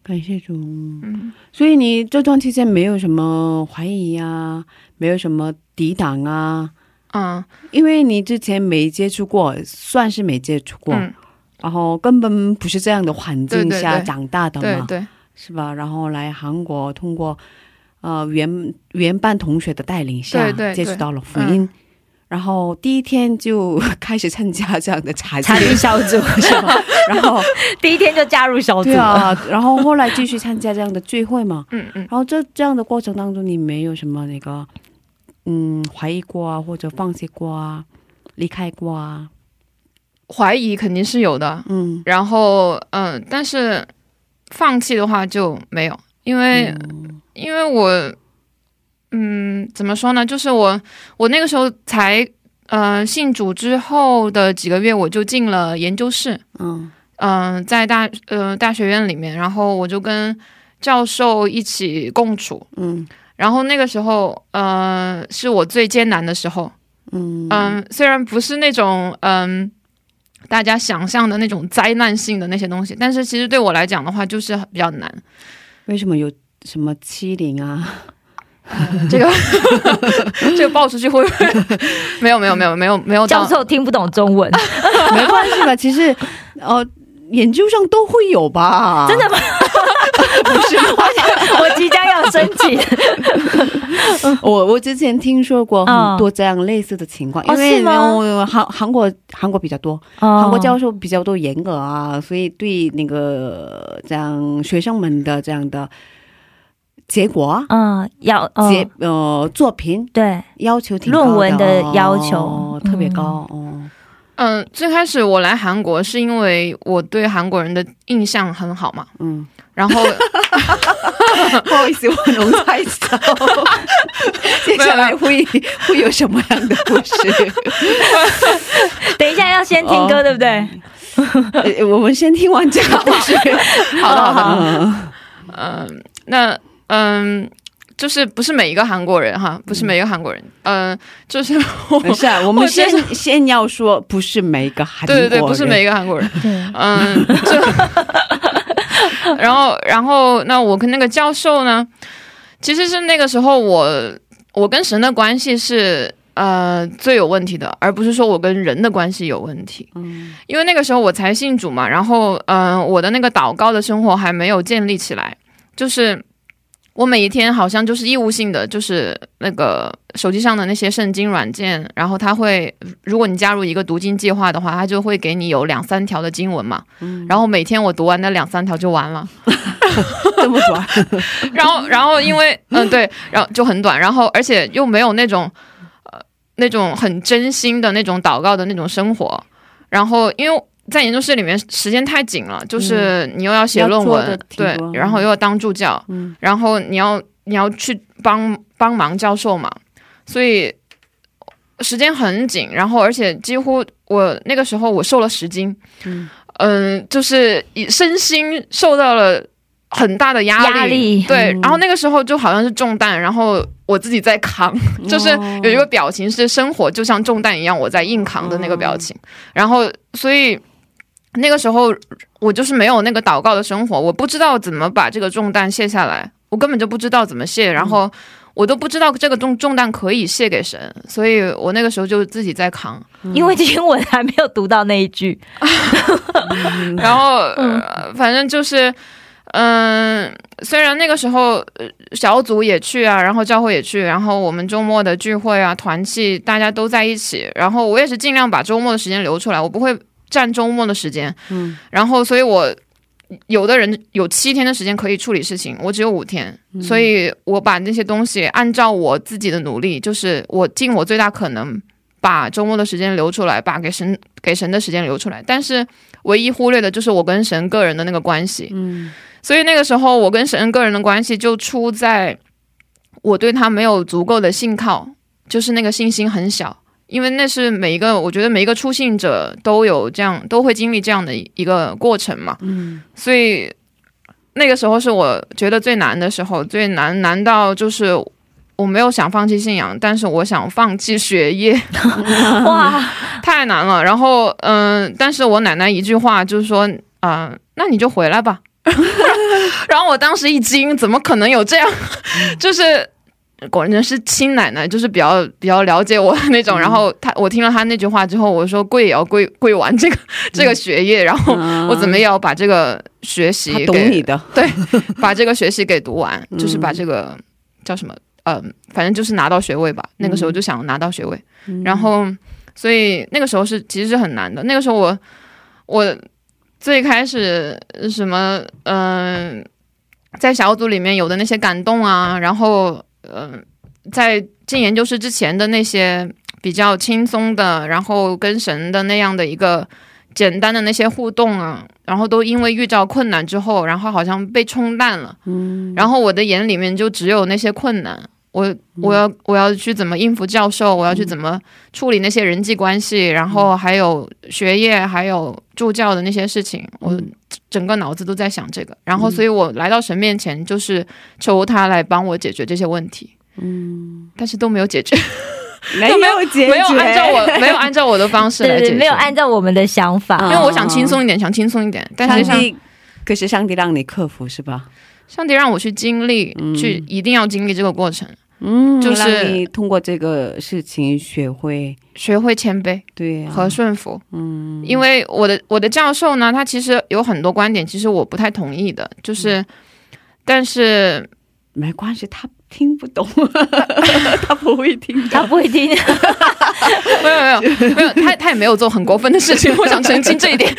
感谢主。嗯，所以你这段期间没有什么怀疑啊，没有什么抵挡啊，嗯因为你之前没接触过，算是没接触过，嗯，然后根本不是这样的环境下长大的嘛，对对，是吧？然后来韩国，通过呃原原班同学的带领下，接触到了福音。然后第一天就开始参加这样的茶茶祭具小组，是吧？然后第一天就 加入小组。对啊，然后后来继续参加这样的聚会嘛。嗯嗯然后这这样的过程当中，你没有什么那个嗯怀疑过啊，或者放弃过啊，离开过啊？怀疑肯定是有的，嗯，然后嗯、但是放弃的话就没有，因为、因为我嗯怎么说呢，就是我我那个时候才呃信主之后的几个月，我就进了研究室，嗯。嗯、在大呃大学院里面，然后我就跟教授一起共处，嗯然后那个时候呃是我最艰难的时候，嗯嗯，虽然不是那种嗯大家想象的那种灾难性的那些东西，但是其实对我来讲的话，就是比较难。为什么有什么欺凌啊？这个这个爆出去会不会？没有没有没有没有没有教授听不懂中文，没关系吧？其实呃，研究上都会有吧？真的吗？不是，我我即将要申请。我我之前听说过很多这样类似的情况，哦因为韩韩国韩国比较多，韩韩国教授比较多严格啊，所以对那个这样学生们的这样的结果啊、嗯要嗯结呃作品对。要求挺高的论文的要求。哦特别高哦。嗯，最开始我来韩国是因为我对韩国人的印象很好嘛，嗯然后 不好意思，我能猜到，接下来会会有什么样的故事？等一下要先听歌，哦对不对？呃我们先听完这个故事。好的好的，嗯嗯，那嗯。就是不是每一个韩国人哈，不是每一个韩国人，嗯、就是我没事啊，我们我先先要说，不是每一个韩国人，对对对，不是每一个韩国人，嗯，就 然后然后那我跟那个教授呢，其实是那个时候我我跟神的关系是呃最有问题的，而不是说我跟人的关系有问题。嗯，因为那个时候我才信主嘛，然后嗯、呃我的那个祷告的生活还没有建立起来，就是。我每一天好像就是义务性的，就是那个手机上的那些圣经软件，然后它会，如果你加入一个读经计划的话，它就会给你有两三条的经文嘛，然后每天我读完那两三条就完了，这么短，然后然后因为嗯对，然后就很短，然后而且又没有那种呃那种很真心的那种祷告的那种生活，然后因为。在研究室里面时间太紧了，就是你又要写论文，对，然后又要当助教，嗯。然后你要你要去帮帮忙教授嘛，所以时间很紧，然后而且几乎我那个时候我瘦了十斤，嗯。就是以身心受到了很大的压力，压力对，嗯。然后那个时候就好像是重担，然后我自己在扛，就是哦有一个表情是生活就像重担一样我在硬扛的那个表情，然后所以那个时候我就是没有那个祷告的生活，我不知道怎么把这个重担卸下来，我根本就不知道怎么卸，然后我都不知道这个重重担可以卸给神，所以我那个时候就自己在扛，因为经文还没有读到那一句，然后、呃、反正就是。嗯，虽然那个时候呃小组也去啊，然后教会也去，然后我们周末的聚会啊、团契大家都在一起，然后我也是尽量把周末的时间留出来，我不会占周末的时间。嗯，然后所以我有的人有七天的时间可以处理事情，我只有五天，所以我把那些东西按照我自己的努力，就是我尽我最大可能把周末的时间留出来，把给神给神的时间留出来，但是唯一忽略的就是我跟神个人的那个关系。嗯所以那个时候，我跟神个人的关系就出在我对他没有足够的信靠，就是那个信心很小。因为那是每一个，我觉得每一个出信者都有这样，都会经历这样的一个过程嘛。嗯所以那个时候是我觉得最难的时候，最难难到就是我没有想放弃信仰，但是我想放弃学业，哇，太难了。然后嗯、但是我奶奶一句话就是说，啊、那你就回来吧。然后我当时一惊，怎么可能有这样？就是果然是亲奶奶，就是比较比较了解我的那种。然后他，我听了他那句话之后，我说跪也要跪跪完这个 这个学业，然后我怎么也要把这个学习他给懂你的，对，把这个学习给读完，就是把这个叫什么，呃，反正就是拿到学位吧。那个时候就想拿到学位，然后所以那个时候是其实是很难的。那个时候我我最开始什么，嗯、在小组里面有的那些感动啊，然后嗯、呃在进研究室之前的那些比较轻松的，然后跟神的那样的一个简单的那些互动啊，然后都因为遇到困难之后，然后好像被冲淡了。嗯，然后我的眼里面就只有那些困难。我我要我要去怎么应付教授，我要去怎么处理那些人际关系，然后还有学业，还有助教的那些事情，我整个脑子都在想这个。然后，所以我来到神面前，就是求他来帮我解决这些问题。嗯，但是都没有解决，没有解决，没有按照我 没有按照我的方式来对对，解决，没有按照我们的想法，嗯因为我想轻松一点，想轻松一点，但实际上上帝，可是上帝让你克服是吧？上帝让我去经历，去一定要经历这个过程，嗯就是通过这个事情学会学会谦卑对啊和顺服。嗯，因为我的我的教授呢，他其实有很多观点，其实我不太同意的，就是，但是没关系，他听不懂，他不会听。他不会听。没有没有没有，他他也没有做很过分的事情，我想澄清这一点。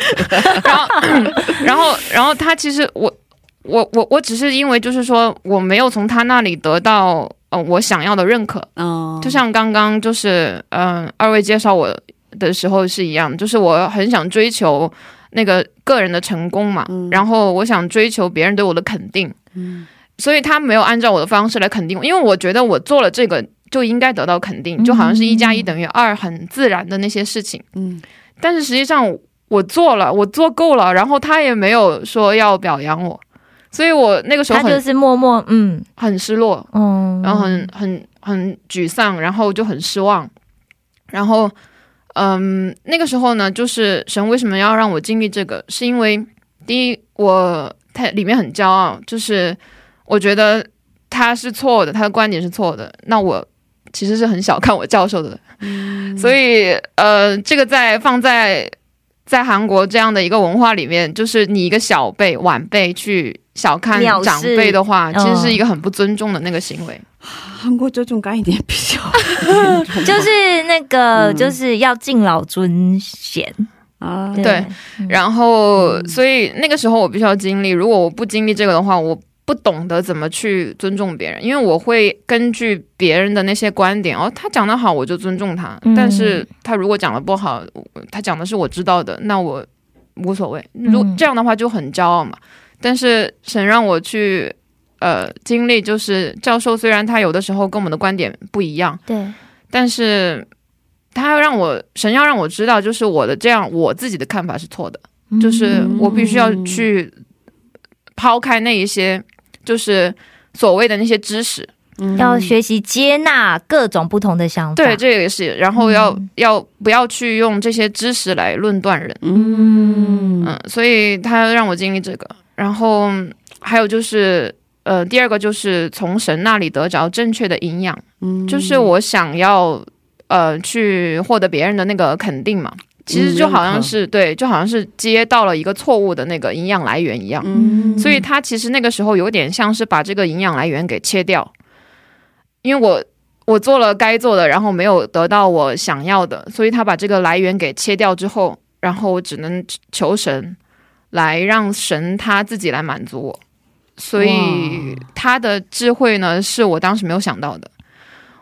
然后 然后然后他其实我我我我只是因为就是说我没有从他那里得到呃我想要的认可，嗯，就像刚刚就是嗯、呃二位介绍我的时候是一样，就是我很想追求那个个人的成功嘛，嗯然后我想追求别人对我的肯定，嗯。所以他没有按照我的方式来肯定我，因为我觉得我做了这个就应该得到肯定，就好像是一加一等于二，很自然的那些事情。嗯。但是实际上我做了，我做够了，然后他也没有说要表扬我，所以我那个时候他就是默默嗯。很失落，嗯，然后很很很沮丧，然后就很失望，然后嗯，那个时候呢，就是神为什么要让我经历这个，是因为第一，我他里面很骄傲，就是我觉得他是错的，他的观点是错的，那我其实是很小看我教授的，所以呃，这个在放在在韩国这样的一个文化里面，就是你一个小辈晚辈去小看长辈的话，其实是嗯一个很不尊重的那个行为。韩国这种概念比较 就是那个嗯。就是要敬老尊贤，啊，对然后，所以那个时候我必须要经历。如果我不经历这个的话，我不懂得怎么去尊重别人，因为我会根据别人的那些观点，哦，他讲的好我就尊重他，嗯但是他如果讲的不好，他讲的是我知道的，那我无所谓。如嗯这样的话就很骄傲嘛。但是神让我去。呃，经历就是教授，虽然他有的时候跟我们的观点不一样，对，但是他要让我神要让我知道，就是我的这样我自己的看法是错的，就是我必须要去抛开那一些就是所谓的那些知识，嗯。要学习接纳各种不同的想法。对，这个也是，然后要、嗯。要不要去用这些知识来论断人，嗯。嗯，所以他让我经历这个，然后还有就是。呃，第二个就是从神那里得着正确的营养，嗯。就是我想要呃去获得别人的那个肯定嘛，其实就好像是、对，就好像是接到了一个错误的那个营养来源一样，嗯。所以他其实那个时候有点像是把这个营养来源给切掉，因为我我做了该做的，然后没有得到我想要的，所以他把这个来源给切掉之后，然后我只能求神来让神他自己来满足我，所以他的智慧呢是我当时没有想到的，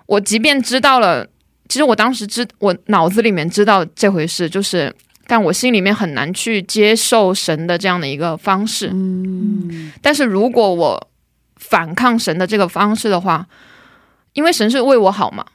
我即便知道了，其实我当时知我脑子里面知道这回事，就是。但我心里面很难去接受神的这样的一个方式，嗯但是如果我反抗神的这个方式的话，因为神是为我好嘛，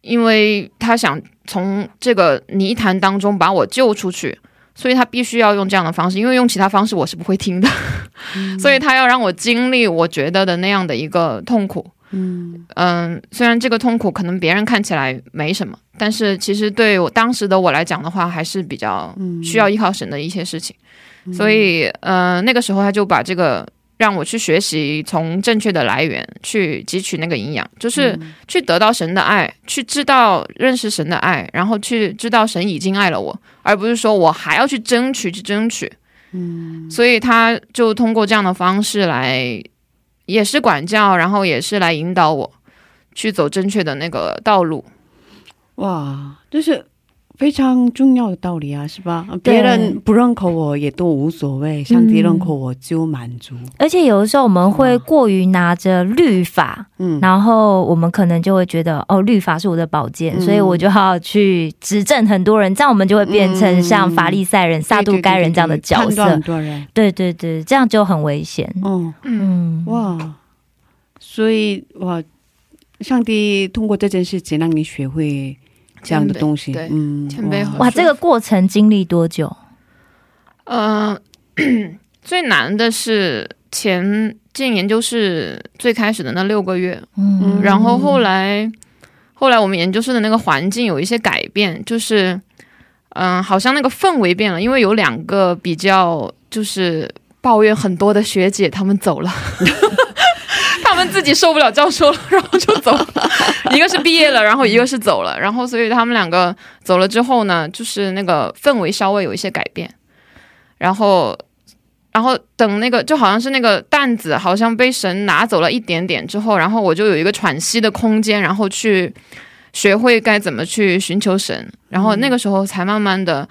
因为他想从这个泥潭当中把我救出去，所以他必须要用这样的方式，因为用其他方式我是不会听的，所以他要让我经历我觉得的那样的一个痛苦。嗯。嗯，虽然这个痛苦可能别人看起来没什么，但是其实对我当时的我来讲的话，还是比较需要依靠神的一些事情。所以，呃，那个时候他就把这个让我去学习从正确的来源去汲取那个营养，就是去得到神的爱，去知道认识神的爱，然后去知道神已经爱了我，而不是说我还要去争取去争取。嗯，所以他就通过这样的方式来，也是管教，然后也是来引导我去走正确的那个道路。哇，就是非常重要的道理啊，是吧？别人不认可我也都无所谓，上帝认可我就满足。而且有的时候我们会过于拿着律法，嗯，然后我们可能就会觉得哦，律法是我的宝剑，嗯所以我就要去指正很多人，这样我们就会变成像法利赛人、撒杜该人这样的角色很。多人。对对对，这样就很危险。嗯，嗯，哇，所以哇，上帝通过这件事情让你学会这样的东西。对嗯，谦卑和哇，这个过程经历多久？嗯、最难的是前进研究室最开始的那六个月，嗯然后后来后来我们研究室的那个环境有一些改变，就是嗯、好像那个氛围变了，因为有两个比较就是抱怨很多的学姐她们走了。他们自己受不了教授了，然后就走了。一个是毕业了，然后一个是走了，然后所以他们两个走了之后呢，就是那个氛围稍微有一些改变。然后，然后等那个就好像是那个担子好像被神拿走了一点点之后，然后我就有一个喘息的空间，然后去学会该怎么去寻求神，然后那个时候才慢慢的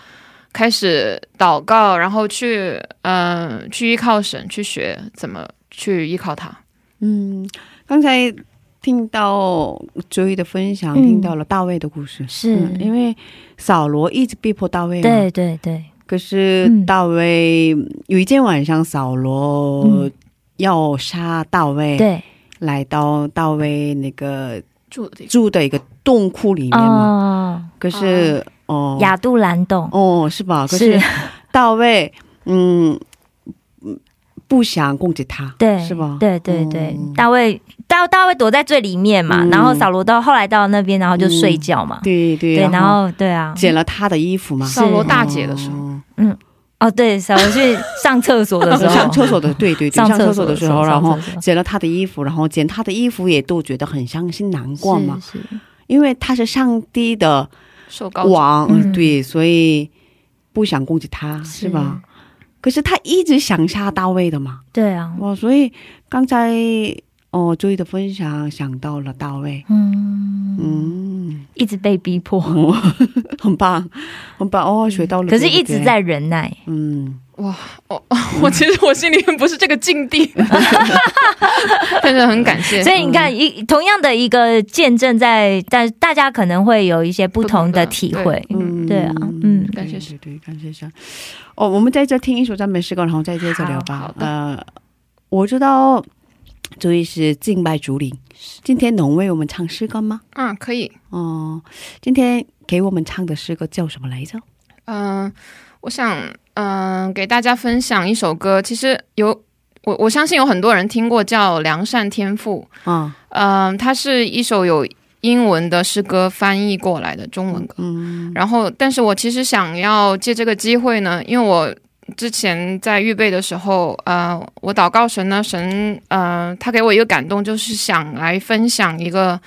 开始祷告，然后去嗯、呃去依靠神，去学怎么去依靠他。嗯，刚才听到周一的分享，嗯。听到了大卫的故事，是。嗯因为扫罗一直逼迫大卫，对对对，可是嗯大卫、有一天晚上，扫罗嗯。要杀大卫，对，来到大卫那个住。住的一个洞窟里面嘛。哦，可是哦。亚杜兰洞。哦是吧？可是是，大卫嗯嗯不想攻击他，对，是吧？对对对，嗯。大卫大大卫躲在最里面嘛，嗯。然后扫罗到后来到那边，然后就睡觉嘛，对对对，然后对啊，捡了他的衣服嘛。扫罗大姐的时候，嗯哦对，扫罗去上厕所的时候，上厕所的，对对对，上上厕厕所的时候。然后捡了他的衣服，然后捡他的衣服也都觉得很伤心难过嘛，是是。因为他是上帝的受高王，嗯。对，所以不想攻击他，是吧？？可是他一直想杀大卫的嘛，对啊，哇，所以刚才哦周一的分享想到了大卫，嗯，嗯，一直被逼迫，哦，很棒，很棒哦，学到了，可是一直在忍耐，嗯，哇哦，我其实我心里面不是这个境地，但是很感谢。所以你看，一同样的一个见证在，但大家可能会有一些不同的体会，嗯，对啊，嗯，感谢对对对，感谢神。哦，我们在这听一首赞美诗歌，然后再接着聊吧。好。的。呃，我知道这位是敬拜主领，今天能为我们唱诗歌吗？嗯，可以。哦、今天给我们唱的诗歌叫什么来着？嗯、我想嗯、给大家分享一首歌，其实有我我相信有很多人听过，叫《良善天赋》。啊，嗯、它是一首有英文的诗歌翻译过来的中文歌。嗯然后，但是我其实想要借这个机会呢，因为我之前在预备的时候，呃，我祷告神呢，神呃，他给我一个感动，就是想来分享一个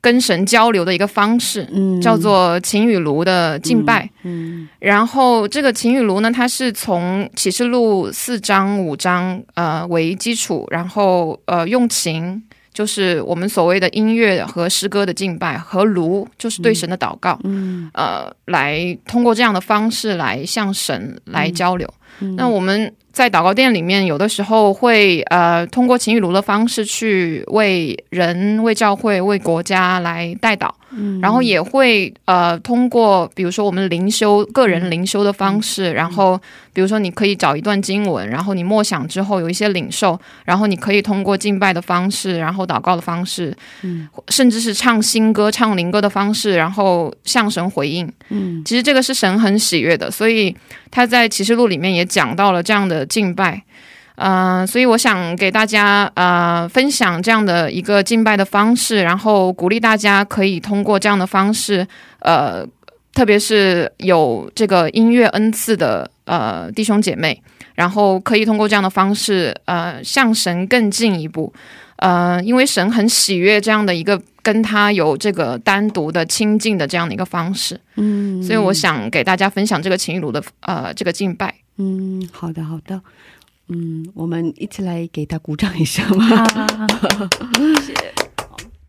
跟神交流的一个方式，嗯叫做晴雨炉的敬拜。嗯然后这个晴雨炉呢，它是从启示录四章五章呃为基础，然后呃用琴。就是我们所谓的音乐和诗歌的敬拜，和炉就是对神的祷告，嗯呃，来通过这样的方式来向神来交流。嗯那我们在祷告殿里面，有的时候会呃通过晴雨炉的方式去为人、为教会、为国家来代祷，嗯。然后也会呃通过比如说我们灵修、个人灵修的方式，然后比如说你可以找一段经文，然后你默想之后有一些领受，然后你可以通过敬拜的方式，然后祷告的方式，嗯。甚至是唱新歌、唱灵歌的方式，然后向神回应。嗯。其实这个是神很喜悦的，所以他在启示录里面也讲到了这样的敬拜。呃，所以我想给大家呃分享这样的一个敬拜的方式，然后鼓励大家可以通过这样的方式，呃，特别是有这个音乐恩赐的呃弟兄姐妹，然后可以通过这样的方式，呃，向神更进一步。呃，因为神很喜悦这样的一个跟他有这个单独的亲近的这样的一个方式。嗯所以我想给大家分享这个情雨炉的呃这个敬拜。嗯，好的好的，嗯，我们一起来给他鼓掌一下嘛。啊，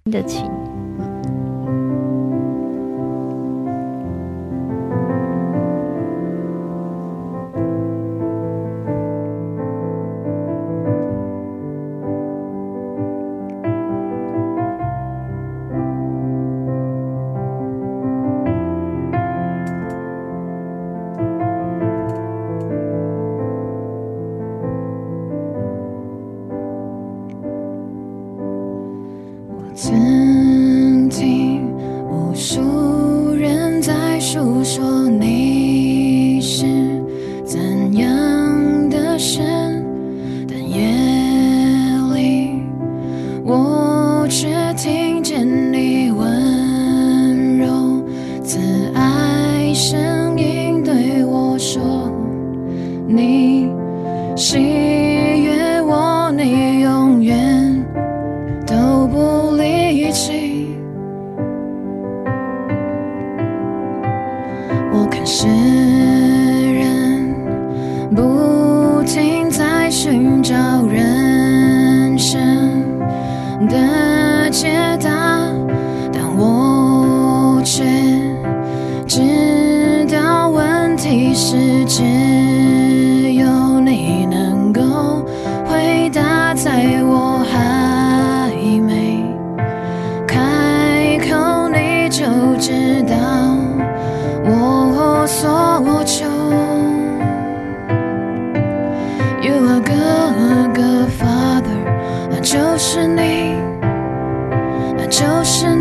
听得 起。曾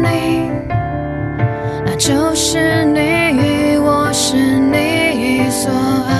你那就是你我是你所爱。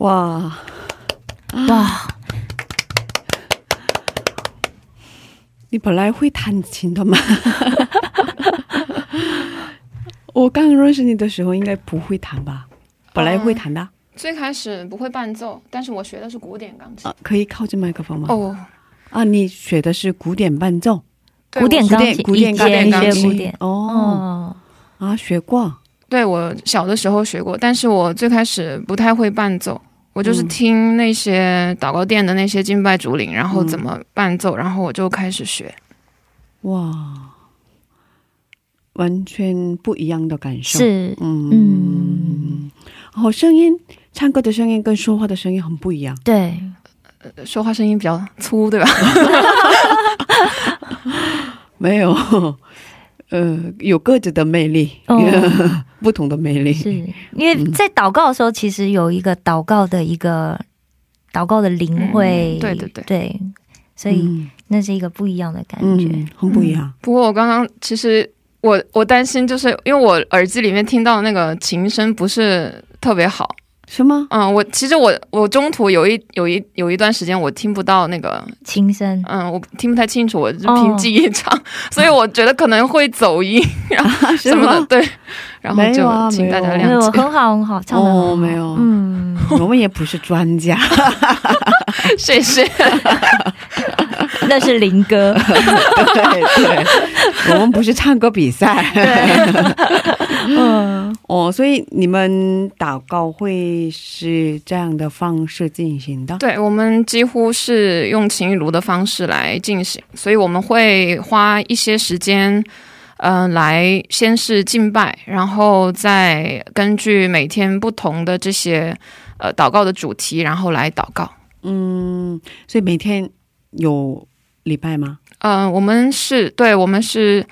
哇，哇，你本来会弹琴的吗？我刚认识你的时候应该不会弹吧？本来会弹的、最开始不会伴奏，但是我学的是古典钢琴。啊，可以靠近麦克风吗？哦，啊，你学的是古典伴奏？古典钢琴，古典钢琴。学古典。哦。哦，啊，学过。对我小的时候学过，但是我最开始不太会伴奏，我就是嗯听那些祷告殿的那些敬拜主领，然后怎么伴奏，然后我就开始学。哇，完全不一样的感受。，是嗯嗯，然后声音，唱歌的声音跟说话的声音很不一样。对，呃说话声音比较粗，对吧？没有，呃，有各自的魅力，哦 不同的魅力。是因为在祷告的时候，其实有一个祷告的一个祷告的灵会，嗯对对对对，所以嗯那是一个不一样的感觉。嗯，很不一样。不过我刚刚其实我我担心，就是因为我耳机里面听到那个琴声不是特别好。是吗？嗯，我其实我我中途有一有一有一段时间我听不到那个，琴声嗯，我听不太清楚，我就哦凭记忆唱，所以我觉得可能会走音，什么的，吗？对，然后没有啊就请大家没没有谅解。很好很好，唱的哦没有嗯，我们也不是专家，谢谢。那是林哥，对对，我们不是唱歌比赛。嗯，哦，所以你们祷告会是这样的方式进行的。对我们几乎是用情雨炉的方式来进行，所以我们会花一些时间，呃，来先是敬拜，然后再根据每天不同的这些呃祷告的主题，然后来祷告。嗯，所以每天有礼拜吗？嗯、我们是对，我们是，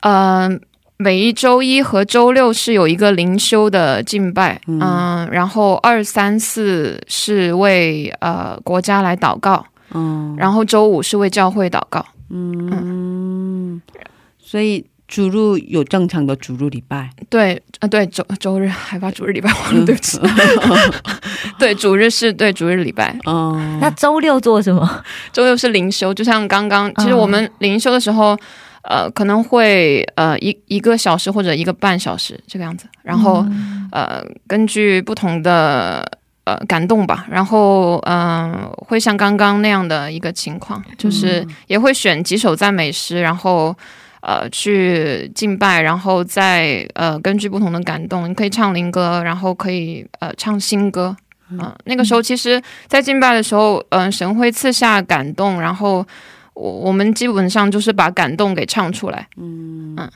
嗯、每一周一和周六是有一个灵修的敬拜，嗯、然后二三四是为呃国家来祷告，嗯然后周五是为教会祷告。嗯，所以主日有正常的主日礼拜。对，啊，对，周周日还把主日礼拜忘了，对不起。对，主日是对主日礼拜，哦，那周六做什么？周六是灵修，就像刚刚，其实我们灵修的时候，呃，可能会呃一一个小时或者一个半小时这个样子，然后、呃根据不同的呃感动吧，然后嗯、呃会像刚刚那样的一个情况，就是也会选几首赞美诗，然后。呃，去敬拜，然后再呃，根据不同的感动，你可以唱灵歌，然后可以呃唱新歌，嗯、那个时候其实，在敬拜的时候，嗯、神会赐下感动，然后我我们基本上就是把感动给唱出来。嗯嗯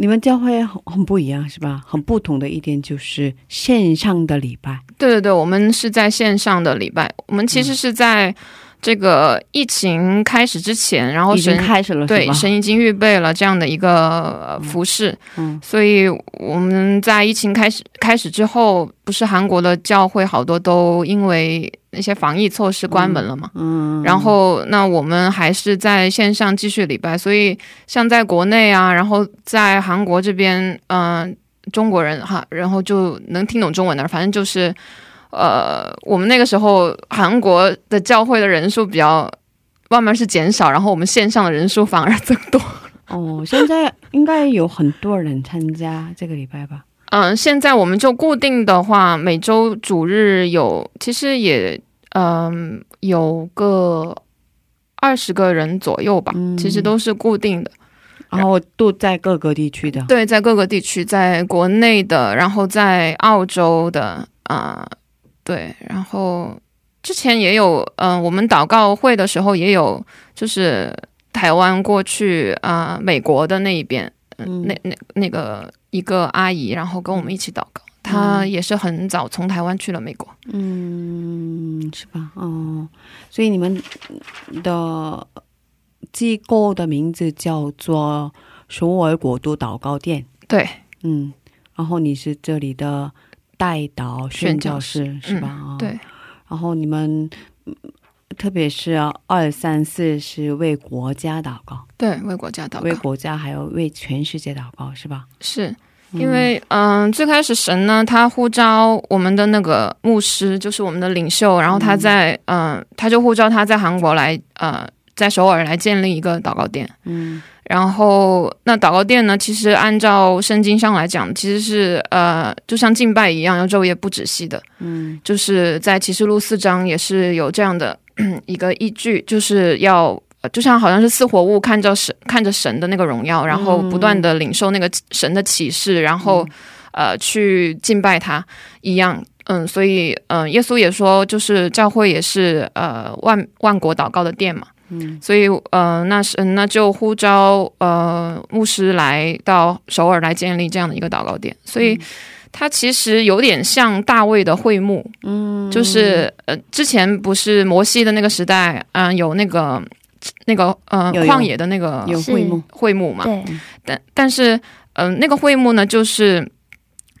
你们教会很很不一样是吧？很不同的一点就是线上的礼拜。对对对，我们是在线上的礼拜，我们其实是在这个疫情开始之前，然后已经神开始了？对神已经预备了这样的一个呃服饰，嗯所以我们在疫情开始开始之后，不是韩国的教会好多都因为那些防疫措施关门了嘛，嗯，然后那我们还是在线上继续礼拜，所以像在国内啊，然后在韩国这边，嗯、中国人哈，然后就能听懂中文的，反正就是，呃，我们那个时候韩国的教会的人数比较慢慢是减少，然后我们线上的人数反而增多。哦，现在应该有很多人参加这个礼拜吧？嗯、现在我们就固定的话，每周主日有，其实也嗯、有个二十个人左右吧，嗯其实都是固定的。然后都在各个地区的。对，在各个地区，在国内的，然后在澳洲的，啊、对，然后之前也有，嗯、我们祷告会的时候也有，就是台湾过去啊、美国的那一边，嗯、那那那个一个阿姨，然后跟我们一起祷告，她也是很早从台湾去了美国。嗯，是吧？哦，所以你们的机构的名字叫做首尔国都祷告殿。对，嗯，然后你是这里的代祷宣教师教是吧？哦对，然后你们，嗯特别是二三四是为国家祷告，对，为国家祷告。为国家还有为全世界祷告，是吧？是因为嗯、最开始神呢，他呼召我们的那个牧师，就是我们的领袖，然后他在嗯、他就呼召他在韩国来呃，在首尔来建立一个祷告殿。嗯然后那祷告殿呢，其实按照圣经上来讲，其实是呃，就像敬拜一样，要昼夜不止息的。嗯就是在启示录四章也是有这样的 一个依据，就是要。呃就像好像是四活物看着神看着神的那个荣耀，然后不断的领受那个神的启示，然后、呃去敬拜他一样。嗯，所以嗯、呃耶稣也说，就是教会也是呃万万国祷告的殿嘛。嗯。所以呃，那是那就呼召呃牧师来到首尔来建立这样的一个祷告点，所以它其实有点像大卫的会幕，嗯，就是呃之前不是摩西的那个时代，嗯、有那个那个呃旷野的那个有会幕，会幕嘛，对，但但是嗯、呃那个会幕呢，就是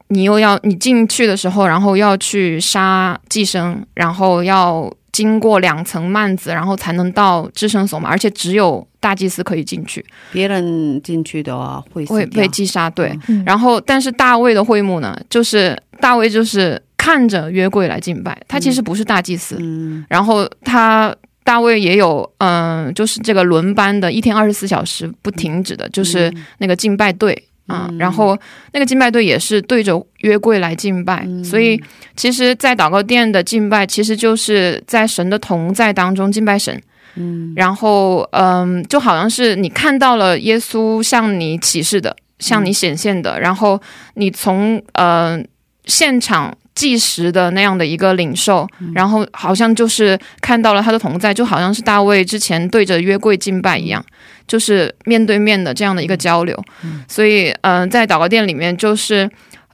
你又要你进去的时候，然后要去杀寄生，然后要经过两层幔子，然后才能到至圣所嘛，而且只有大祭司可以进去，别人进去的话会会被击杀。对，嗯。然后但是大卫的会幕呢，就是大卫就是看着约柜来敬拜，他其实不是大祭司，嗯。然后他大卫也有嗯、就是这个轮班的，一天二十四小时不停止的，就是那个敬拜队啊、嗯。然后那个敬拜队也是对着约柜来敬拜，嗯。所以其实，在祷告殿的敬拜，其实就是在神的同在当中敬拜神。嗯。然后，嗯，就好像是你看到了耶稣向你启示的，向你显现的，然后你从呃现场即时的那样的一个领受，然后好像就是看到了他的同在，就好像是大卫之前对着约柜敬拜一样，就是面对面的这样的一个交流。所以，嗯、在祷告殿里面，就是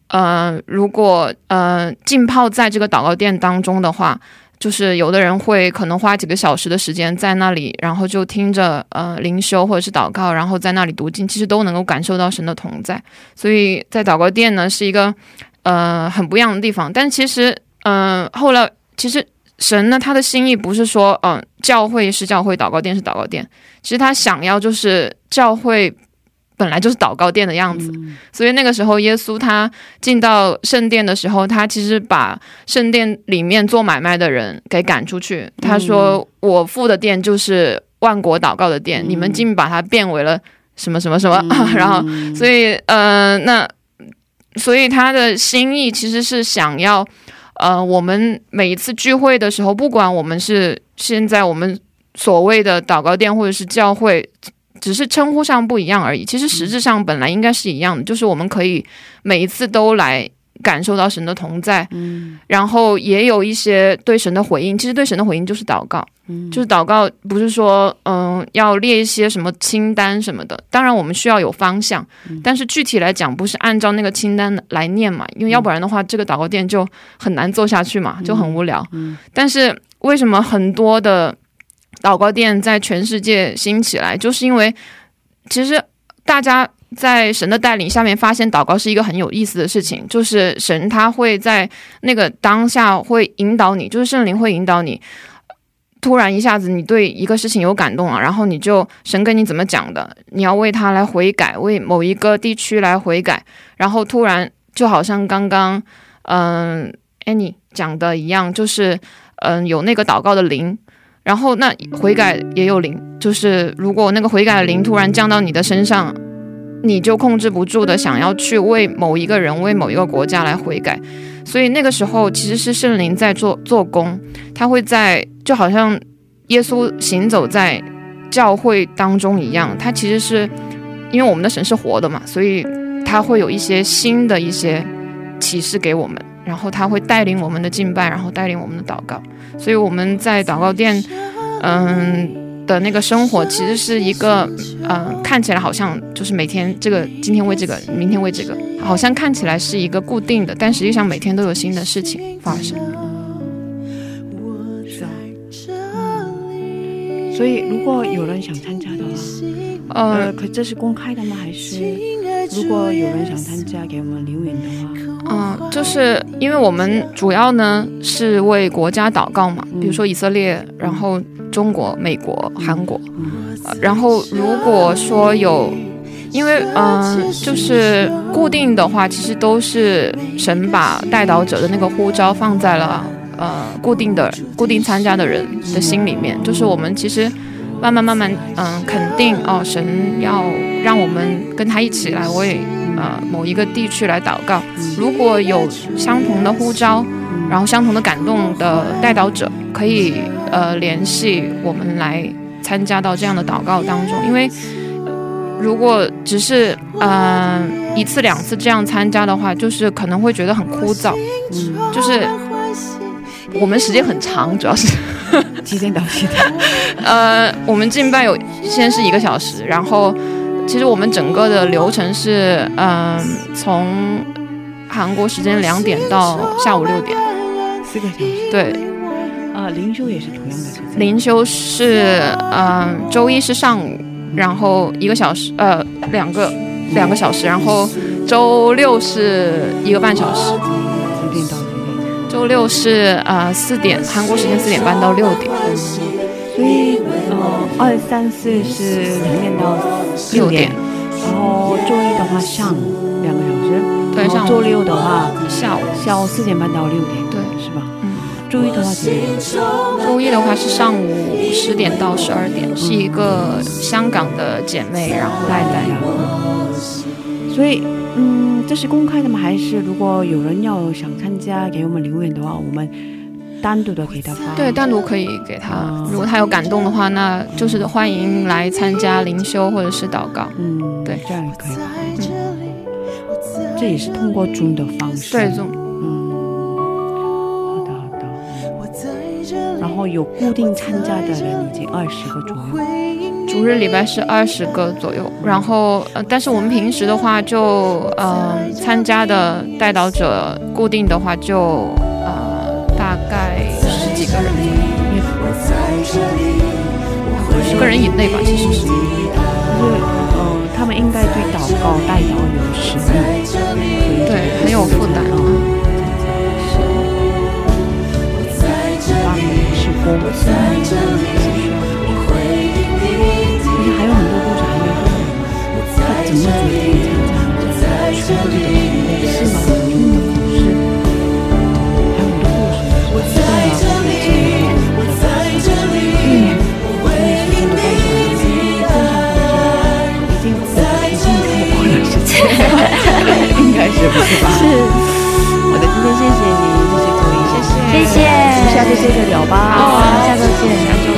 呃，如果呃浸泡在这个祷告殿当中的话，就是有的人会可能花几个小时的时间在那里，然后就听着呃灵修或者是祷告，然后在那里读经，其实都能够感受到神的同在。所以在祷告殿呢是一个呃很不一样的地方。但其实嗯、呃后来其实神呢他的心意不是说嗯、教会是教会，祷告殿是祷告殿，其实他想要就是教会。本来就是祷告殿的样子，所以那个时候耶稣他进到圣殿的时候，他其实把圣殿里面做买卖的人给赶出去。他说：“我父的殿就是万国祷告的殿，你们竟把它变为了什么什么什么。然后，所以呃，那所以他的心意其实是想要，呃，我们每一次聚会的时候，不管我们是现在我们所谓的祷告殿或者是教会。只是称呼上不一样而已，其实实质上本来应该是一样的，就是我们可以每一次都来感受到神的同在，嗯然后也有一些对神的回应。其实对神的回应就是祷告，嗯就是祷告，不是说嗯、要列一些什么清单什么的。当然我们需要有方向，但是具体来讲不是按照那个清单来念嘛，因为要不然的话，这个祷告店就很难做下去嘛，就很无聊。嗯但是为什么很多的祷告店在全世界兴起来，就是因为其实大家在神的带领下面，发现祷告是一个很有意思的事情，就是神他会在那个当下会引导你，就是圣灵会引导你。突然一下子，你对一个事情有感动了，然后你就神跟你怎么讲的，你要为他来悔改，为某一个地区来悔改，然后突然就好像刚刚嗯 Annie 讲的一样，就是嗯有那个祷告的灵，然后那悔改也有灵，就是如果那个悔改的灵突然降到你的身上，你就控制不住的想要去为某一个人、为某一个国家来悔改。所以那个时候其实是圣灵在做做工，他会在就好像耶稣行走在教会当中一样，他其实是因为我们的神是活的嘛，所以他会有一些新的一些启示给我们，然后他会带领我们的敬拜，然后带领我们的祷告。所以我们在祷告殿，嗯的那个生活，其实是一个，嗯，看起来好像就是每天这个，今天为这个，明天为这个，好像看起来是一个固定的，但实际上每天都有新的事情发生。所以如果有人想参加的话，呃，呃，可这是公开的吗？还是如果有人想参加，给我们留言的话，嗯，就是因为我们主要呢是为国家祷告嘛，比如说以色列，然后中国、美国、韩国，呃然后如果说有，因为嗯、就是固定的话，其实都是神把带导者的那个呼召放在了呃固定的、固定参加的人的心里面，就是我们其实慢慢慢慢嗯、肯定哦，神要让我们跟他一起来为呃某一个地区来祷告，如果有相同的呼召，然后相同的感动的带导者，可以呃联系我们来参加到这样的祷告当中，因为。如果只是嗯、呃一次两次这样参加的话，就是可能会觉得很枯燥，就是我们时间很长，主要是 几点到几点？呃，我们敬拜有先是一个小时，然后其实我们整个的流程是嗯、从韩国时间两点到下午六点，四个小时。对，啊，灵修也是同样的时间。灵修是嗯、周一是上午，然后一个小时，呃，两个两个小时，然后周六是一个半小时？周六是呃四点，韩国时间四点半到六点，所以呃，二三四是两点到六点，然后周一的话上午两个小时，对，上周六的话下午，下午四点半到六点，对，是吧？嗯，周一的话几点？周一的话是上午十点到十二点，是一个香港的姐妹，然后带带。所以，嗯，这是公开的吗？还是如果有人要想参加，给我们留言的话，我们单独的给他发？对，单独可以给他哦，如果他有感动的话，那就是欢迎来参加灵修或者是祷告。嗯，对这样也可以吧。嗯，这也是通过 Zoom 的方式。对，这种嗯，好的好的。然后有固定参加的人已经二十个左右。主日礼拜是二十个左右，然后呃，但是我们平时的话就呃参加的带导者固定的话就呃大概十几个人，十个人以内吧，其实是。就是呃，他们应该对祷告带导有使命，对，很有负担。啊。帮事工，他怎么决定参加这个全部的是吗？怎么用的方式，还有很多故事。对啊，我们这里。嗯，因为时间的关系，我们分享到这里，已经已经超过了时间，应该是不是吧？是。好的，今天谢谢你，谢谢周一，谢谢，谢谢我们下次接着聊吧。好，下次见。下周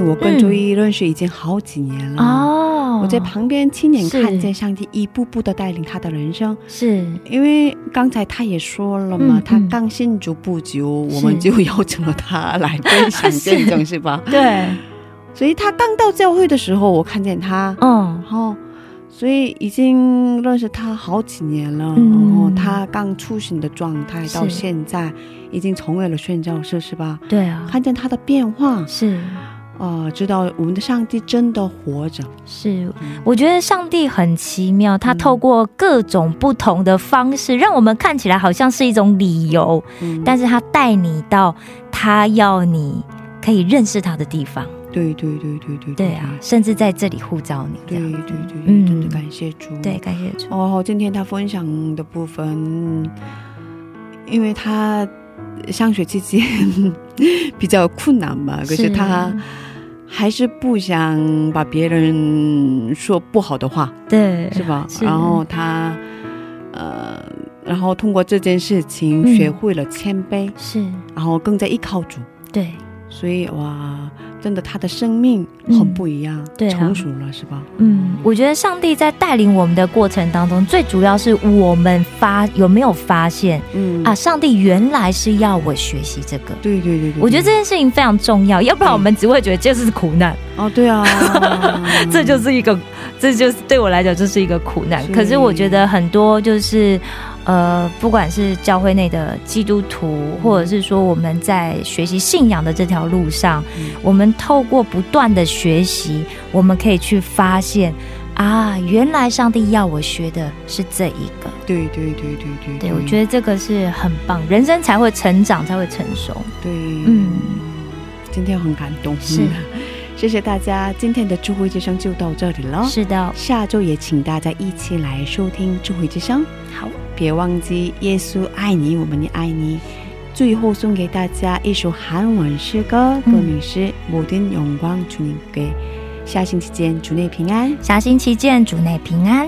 我跟朱一认识已经好几年了。哦，我在旁边亲眼看见上帝一步步的带领他的人生，是。因为刚才他也说了嘛，他刚信主不久，我们就邀请了他来分享见证，是吧？对，所以他刚到教会的时候，我看见他，嗯。然后所以已经认识他好几年了。嗯。然后他刚出行的状态到现在已经成为了宣教士，是吧？对啊，看见他的变化，是啊，知道我们的上帝真的活着。是，我觉得上帝很奇妙，他嗯透过各种不同的方式，让我们看起来好像是一种理由，嗯，但是他带你到他要你可以认识他的地方。对对对对对对啊，甚至在这里呼召你。对对对对，嗯真的感谢主。对，感谢主。哦，今天他分享的部分，因为他上学期间 比较困难嘛，可是他还是不想把别人说不好的话，对是吧？是。然后他呃，然后通过这件事情嗯。学会了谦卑，是。然后更加依靠主，对。所以哇，真的他的生命很不一样，对啊成熟了，是吧？嗯，我觉得上帝在带领我们的过程当中，最主要是我们发有没有发现嗯啊？，上帝原来是要我学习这个。对对对对，我觉得这件事情非常重要，要不然我们只会觉得这是苦难，哦，对啊，这就是一个，这就是对我来讲这是一个苦难。可是我觉得很多就是，呃，不管是教会内的基督徒，或者是说我们在学习信仰的这条路上，嗯。我们透过不断的学习，我们可以去发现啊，原来上帝要我学的是这一个。对对对对对对，我觉得这个是很棒，人生才会成长，才会成熟。对，嗯。嗯，今天很感动，是。嗯 谢谢大家，今天的智慧之声就到这里了。是的，下周也请大家一起来收听智慧之声，好，别忘记耶稣爱你，我们也爱你。最后送给大家一首韩文诗歌，歌嗯名是《모든영광주님께》。下星期见，主内平安。下星期见，主内平安。